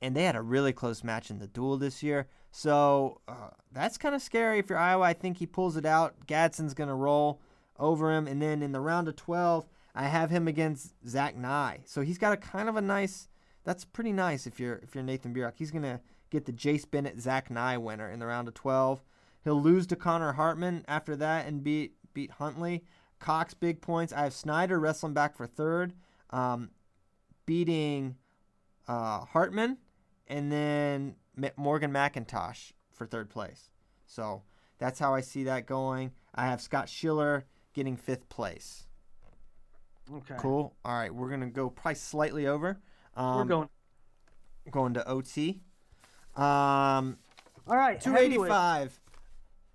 and they had a really close match in the duel this year. So uh, that's kind of scary if you're Iowa. I think he pulls it out. Gadson's going to roll over him. And then in the round of 12, I have him against Zach Nye. So he's got a kind of a nice. That's pretty nice if you're if you're Nathan Burak. He's going to get the Jace Bennett Zach Nye winner in the round of 12. He'll lose to Connor Hartman after that and beat beat Huntley. Cox big points. I have Snyder wrestling back for third, um, beating uh, Hartman, and then M- Morgan McIntosh for third place. So that's how I see that going. I have Scott Schiller getting fifth place. Okay. Cool. All right, we're gonna go probably slightly over. Um, We're going. going to OT. Um, All right. two heavyweight. eighty five.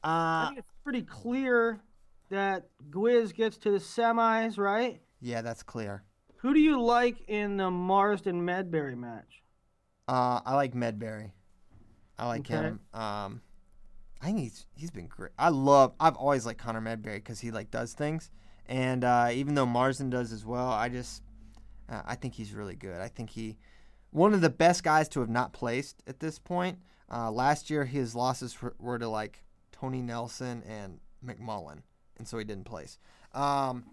I Uh, think it's pretty clear that Gwiz gets to the semis, right? yeah, that's clear. Who do you like in the Marsden Medbery match? Uh, I like Medbery. I like Okay. him. Um, I think he's he's been great. I love. I've always liked Connor Medbery because he like does things, and uh, even though Marsden does as well, I just uh, I think he's really good. I think he one of the best guys to have not placed at this point. Uh, last year, his losses were, to like Tony Nelson and McMullen, and so he didn't place. Um,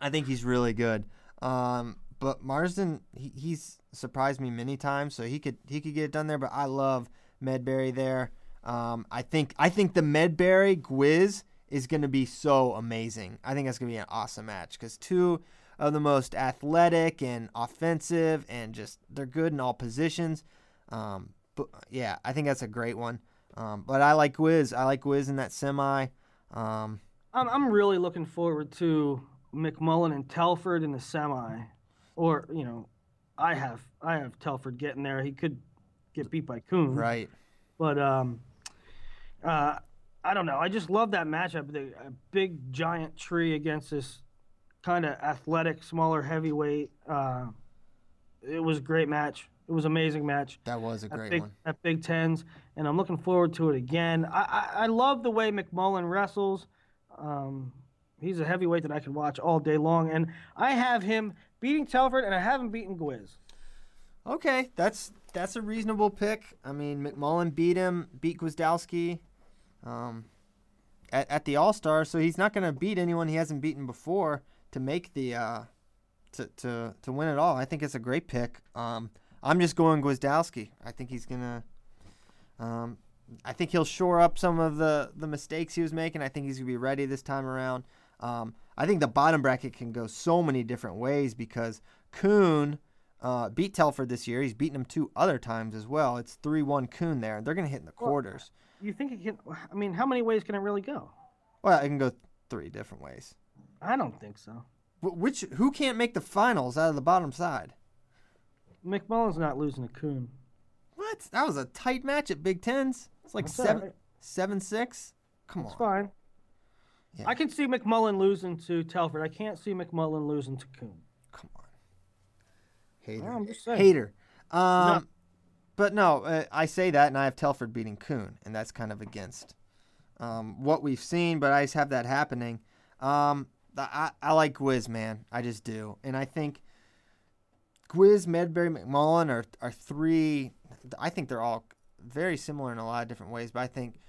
I think he's really good. Um, but Marsden, he, he's surprised me many times, so he could he could get it done there. But I love Medbery there. Um, I think I think the Medbery Gwiz is going to be so amazing. I think that's going to be an awesome match because two of the most athletic and offensive and just they're good in all positions. Um, but yeah, I think that's a great one. Um, but I like Gwiz. I like Gwiz in that semi. Um, I'm I'm really looking forward to McMullen and Telford in the semi, or you know, I have I have Telford getting there. He could get beat by Coon, right. But um, uh, I don't know. I just love that matchup. The a big giant tree against this kind of athletic, smaller heavyweight. Uh, it was a great match. It was an amazing match. That was a great Big, one. At Big Tens, and I'm looking forward to it again. I, I, I love the way McMullen wrestles. Um, he's a heavyweight that I can watch all day long, and I have him beating Telford, and I have him beating Gwiz. Okay, that's that's a reasonable pick. I mean, McMullen beat him, beat Gwiazdowski, um, at at the All Star, so he's not going to beat anyone he hasn't beaten before to make the uh, to to to win it all. I think it's a great pick. Um, I'm just going Gwiazdowski. I think he's gonna. Um, I think he'll shore up some of the the mistakes he was making. I think he's gonna be ready this time around. Um, I think the bottom bracket can go so many different ways because Coon uh, beat Telford this year. He's beaten him two other times as well. It's three one Coon there. They're gonna hit in the quarters. You think it can? I mean, how many ways can it really go? Well, it can go three different ways. I don't think so. Wh- Which who can't make the finals out of the bottom side? McMullen's not losing to Coon. What? That was a tight match at Big Tens. It's like That's seven right. seven six. Come It's on. It's fine. Yeah. I can see McMullen losing to Telford. I can't see McMullen losing to Coon. Come on. Hater. I'm just saying. Hater. Um, But no, uh, I say that, and I have Telford beating Coon, and that's kind of against um, what we've seen, but I just have that happening. Um, I, I like Gwiz, man. I just do. And I think Gwiz, Medbery, McMullen are, are three. I think they're all very similar in a lot of different ways, but I think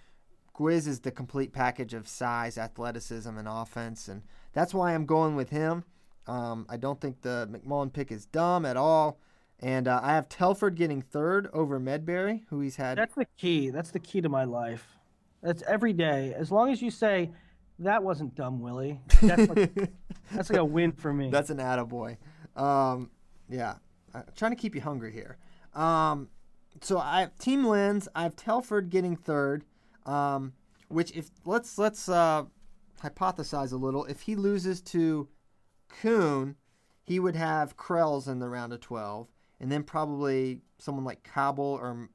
Gwiz is the complete package of size, athleticism, and offense, and that's why I'm going with him. Um, I don't think the McMullen pick is dumb at all. And uh, I have Telford getting third over Medbery, who he's had. That's the key. That's the key to my life. That's every day. As long as you say, that wasn't dumb, Willie. [LAUGHS] That's like, that's like a win for me. That's an attaboy. Um, yeah, I'm trying to keep you hungry here. Um, so I have Team Lens. I have Telford getting third. Um, which if let's let's uh, hypothesize a little. If he loses to Coon, he would have Kroells in the round of twelve, and then probably someone like Cobble or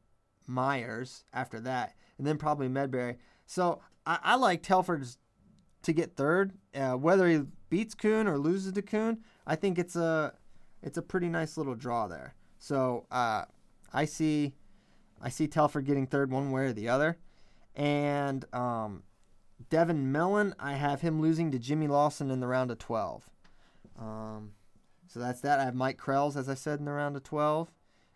Myers after that, and then probably Medbery. So I, I like Telford's to get third, uh, whether he beats Coon or loses to Coon. I think it's a it's a pretty nice little draw there. So uh, I see I see Telford getting third one way or the other, and um, Devin Mellon I have him losing to Jimmy Lawson in the round of twelve. Um, so that's that. I have Mike Kroells as I said in the round of twelve,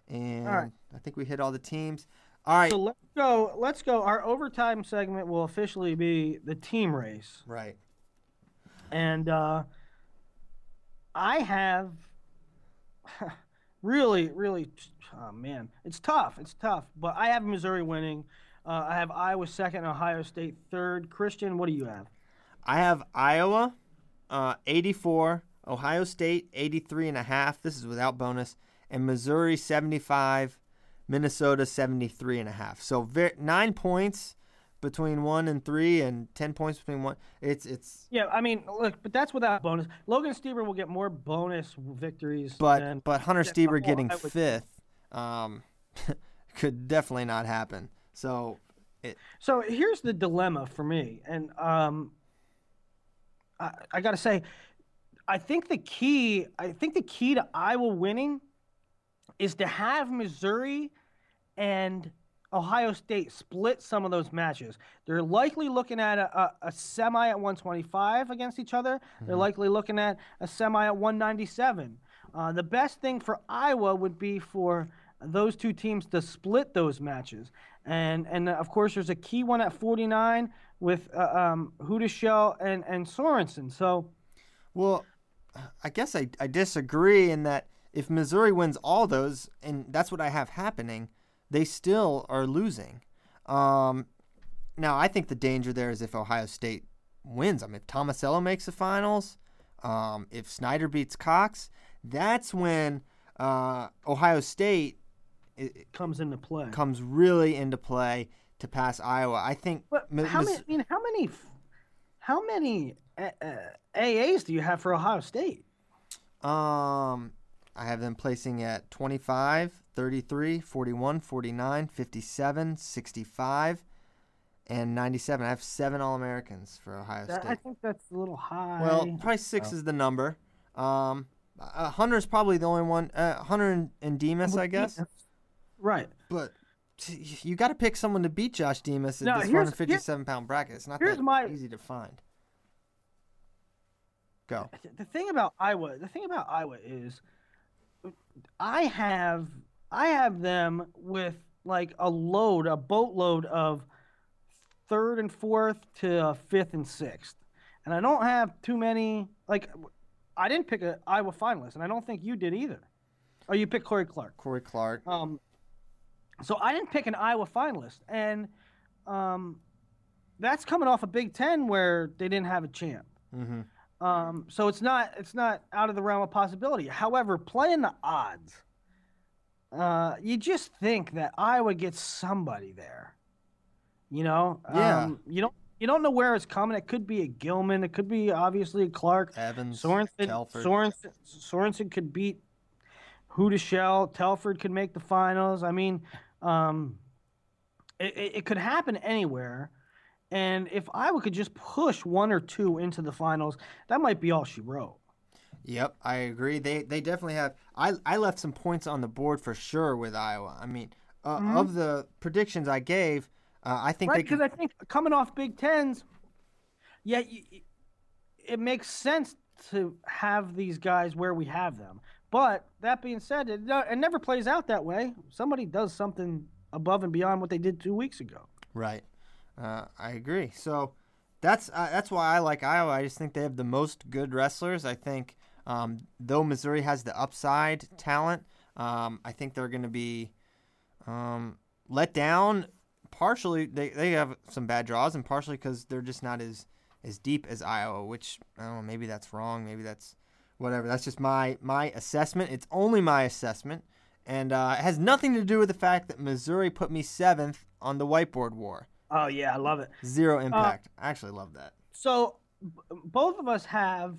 and right. I think we hit all the teams. All right, So let's go. Let's go. Our overtime segment will officially be the team race, right. and uh, I have [LAUGHS] really, really. Oh man, it's tough. It's tough. But I have Missouri winning. Uh, I have Iowa second, Ohio State third. Christian, what do you have? I have Iowa, uh, 84, Ohio State, 83 and a half. This is without bonus, and Missouri, 75, Minnesota, 73 and a half. So ver- nine points between one and three, and 10 points between one. It's it's, Yeah, I mean, look, but that's without bonus. Logan Stieber will get more bonus victories. but than, but Hunter well, getting would- fifth, um, [LAUGHS] could definitely not happen. So It... So here's the dilemma for me, and um, I, I got to say, I think the key, I think the key to Iowa winning, is to have Missouri and Ohio State split some of those matches. They're likely looking at a, a, a semi at 125 against each other. They're likely looking at a semi at 197. Uh, the best thing for Iowa would be for those two teams to split those matches. And and of course, there's a key one at 49 with uh, um, and and Sorensen. So Well, I guess I, I disagree in that if Missouri wins all those, and that's what I have happening, they still are losing. Um, now, I think the danger there is if Ohio State wins. I mean, if Tomasello makes the finals, um, if Snyder beats Cox, that's when uh, Ohio State i- i- comes into play. comes really into play to pass Iowa. I think. But how many? I mean, how many? How many uh, uh, AAs do you have for Ohio State? Um, I have them placing at 25, 33, 41, 49, 57, 65, and 97. I have seven All Americans for Ohio That- State. I think that's a little high. well, probably six is the number. Um, uh, Hunter's probably the only one. Uh, Hunter and, and Demas, I guess. Right. But t- you got to pick someone to beat Josh Demas in No, this 157 pound bracket. It's not here's that my- easy to find. Go. The thing about Iowa, the thing about Iowa is, I have I have them with like a load, a boatload of third and fourth to fifth and sixth, and I don't have too many. Like, I didn't pick a Iowa finalist, and I don't think you did either. Oh, you picked Cory Clark. Cory Clark. Um, so I didn't pick an Iowa finalist, and um, that's coming off a Big Ten where they didn't have a champ. Mm-hmm. Um, so it's not it's not out of the realm of possibility. However, playing the odds, uh, you just think that Iowa gets somebody there. You know, Yeah. um, you don't you don't know where it's coming. It could be a Gilman. It could be obviously a Clark. Evans. Sorensen, Telford. Sorensen, Sorensen could beat Houdashelt. Telford could make the finals. I mean, um, it, it could happen anywhere. And if Iowa could just push one or two into the finals, that might be all she wrote. Yep, I agree. They they definitely have. I I left some points on the board for sure with Iowa. I mean, uh, Mhm. of the predictions I gave, uh, I think Right, they because could. I think coming off Big Tens, yeah, y- y- it makes sense to have these guys where we have them. But that being said, it, it never plays out that way. Somebody does something above and beyond what they did two weeks ago. Right. Uh, I agree. So that's uh, that's why I like Iowa. I just think they have the most good wrestlers. I think um, though Missouri has the upside talent, um, I think they're going to be um, let down. Partially, they, they have some bad draws, and partially because they're just not as as deep as Iowa. Which I don't know. Maybe that's wrong. Maybe that's whatever. That's just my my assessment. It's only my assessment, and uh, it has nothing to do with the fact that Missouri put me seventh on the whiteboard war. Oh yeah, I love it. Zero impact. I actually love that. So b- both of us have,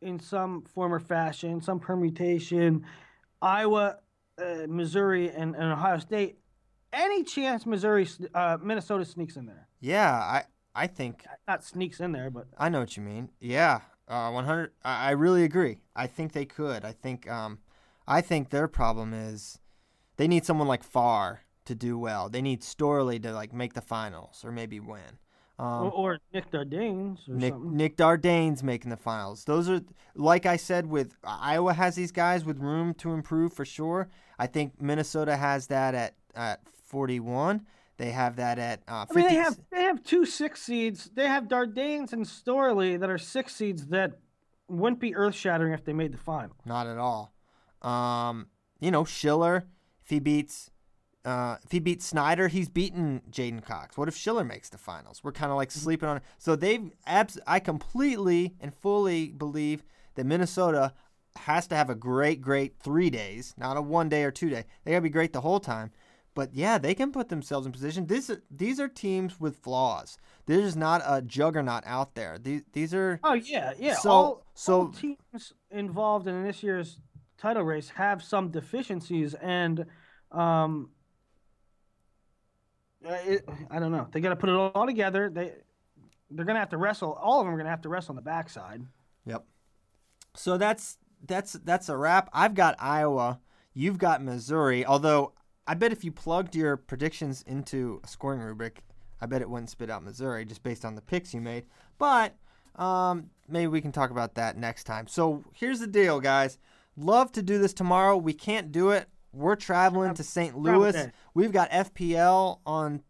in some form or fashion, some permutation, Iowa, uh, Missouri, and, and Ohio State. Any chance Missouri, uh, Minnesota sneaks in there? Yeah, I I think Not sneaks in there, but I know what you mean. Yeah, uh, 100. I, I really agree. I think they could. I think um, I think their problem is they need someone like Pfarr to do well. They need Storley to like make the finals or maybe win. Um, or, or Nick Dardanes or Nick something. Nick Dardane's making the finals. Those are like I said with Iowa has these guys with room to improve for sure. I think Minnesota has that at at 41. They have that at uh, 50. I mean, they have they have two six seeds. They have Dardanes and Storley that are six seeds that wouldn't be earth shattering if they made the final. Not at all. Um, you know, Schiller, if he beats uh, if he beats Snyder, he's beaten J'den Cox. What if Schiller makes the finals? We're kind of like sleeping on it. So they've abs- I completely and fully believe that Minnesota has to have a great, great three days, not a one day or two day. They gotta be great the whole time. But yeah, they can put themselves in position. This these are teams with flaws. There's not a juggernaut out there. These these are Oh yeah, yeah. So- all, so- all teams involved in this year's title race have some deficiencies, and um, it, I don't know. They got to put it all together. They they're gonna have to wrestle. All of them are gonna have to wrestle on the backside. Yep. So that's that's that's a wrap. I've got Iowa. You've got Missouri. Although I bet if you plugged your predictions into a scoring rubric, I bet it wouldn't spit out Missouri just based on the picks you made. But um, maybe we can talk about that next time. So here's the deal, guys. Love to do this tomorrow. We can't do it. We're traveling to St. Louis. We've got FPL on.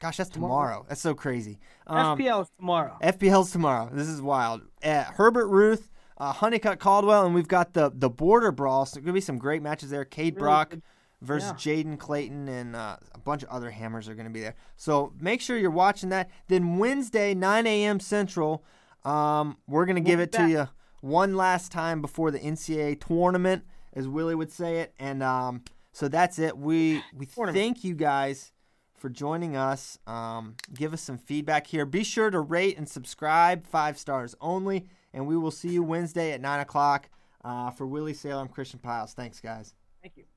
Gosh, that's tomorrow. That's so crazy. Um, FPL is tomorrow. FPL's tomorrow. This is wild. Uh, Herbert Ruth, uh, Honeycutt Caldwell, and we've got the the border brawl. So there's gonna be some great matches there. Cade Really Brock good. versus Yeah. Jaden Clayton, and uh, a bunch of other hammers are gonna be there. So make sure you're watching that. Then Wednesday, 9 a.m. Central, um, we're gonna give be it to you one last time before the NCAA tournament, as Willie would say it. And um, so that's it. We we thank you guys for joining us. Um, give us some feedback here. Be sure to rate and subscribe, five stars only. And we will see you Wednesday at 9 o'clock. Uh, for Willie Saylor, I'm Christian Pyles. Thanks, guys. Thank you.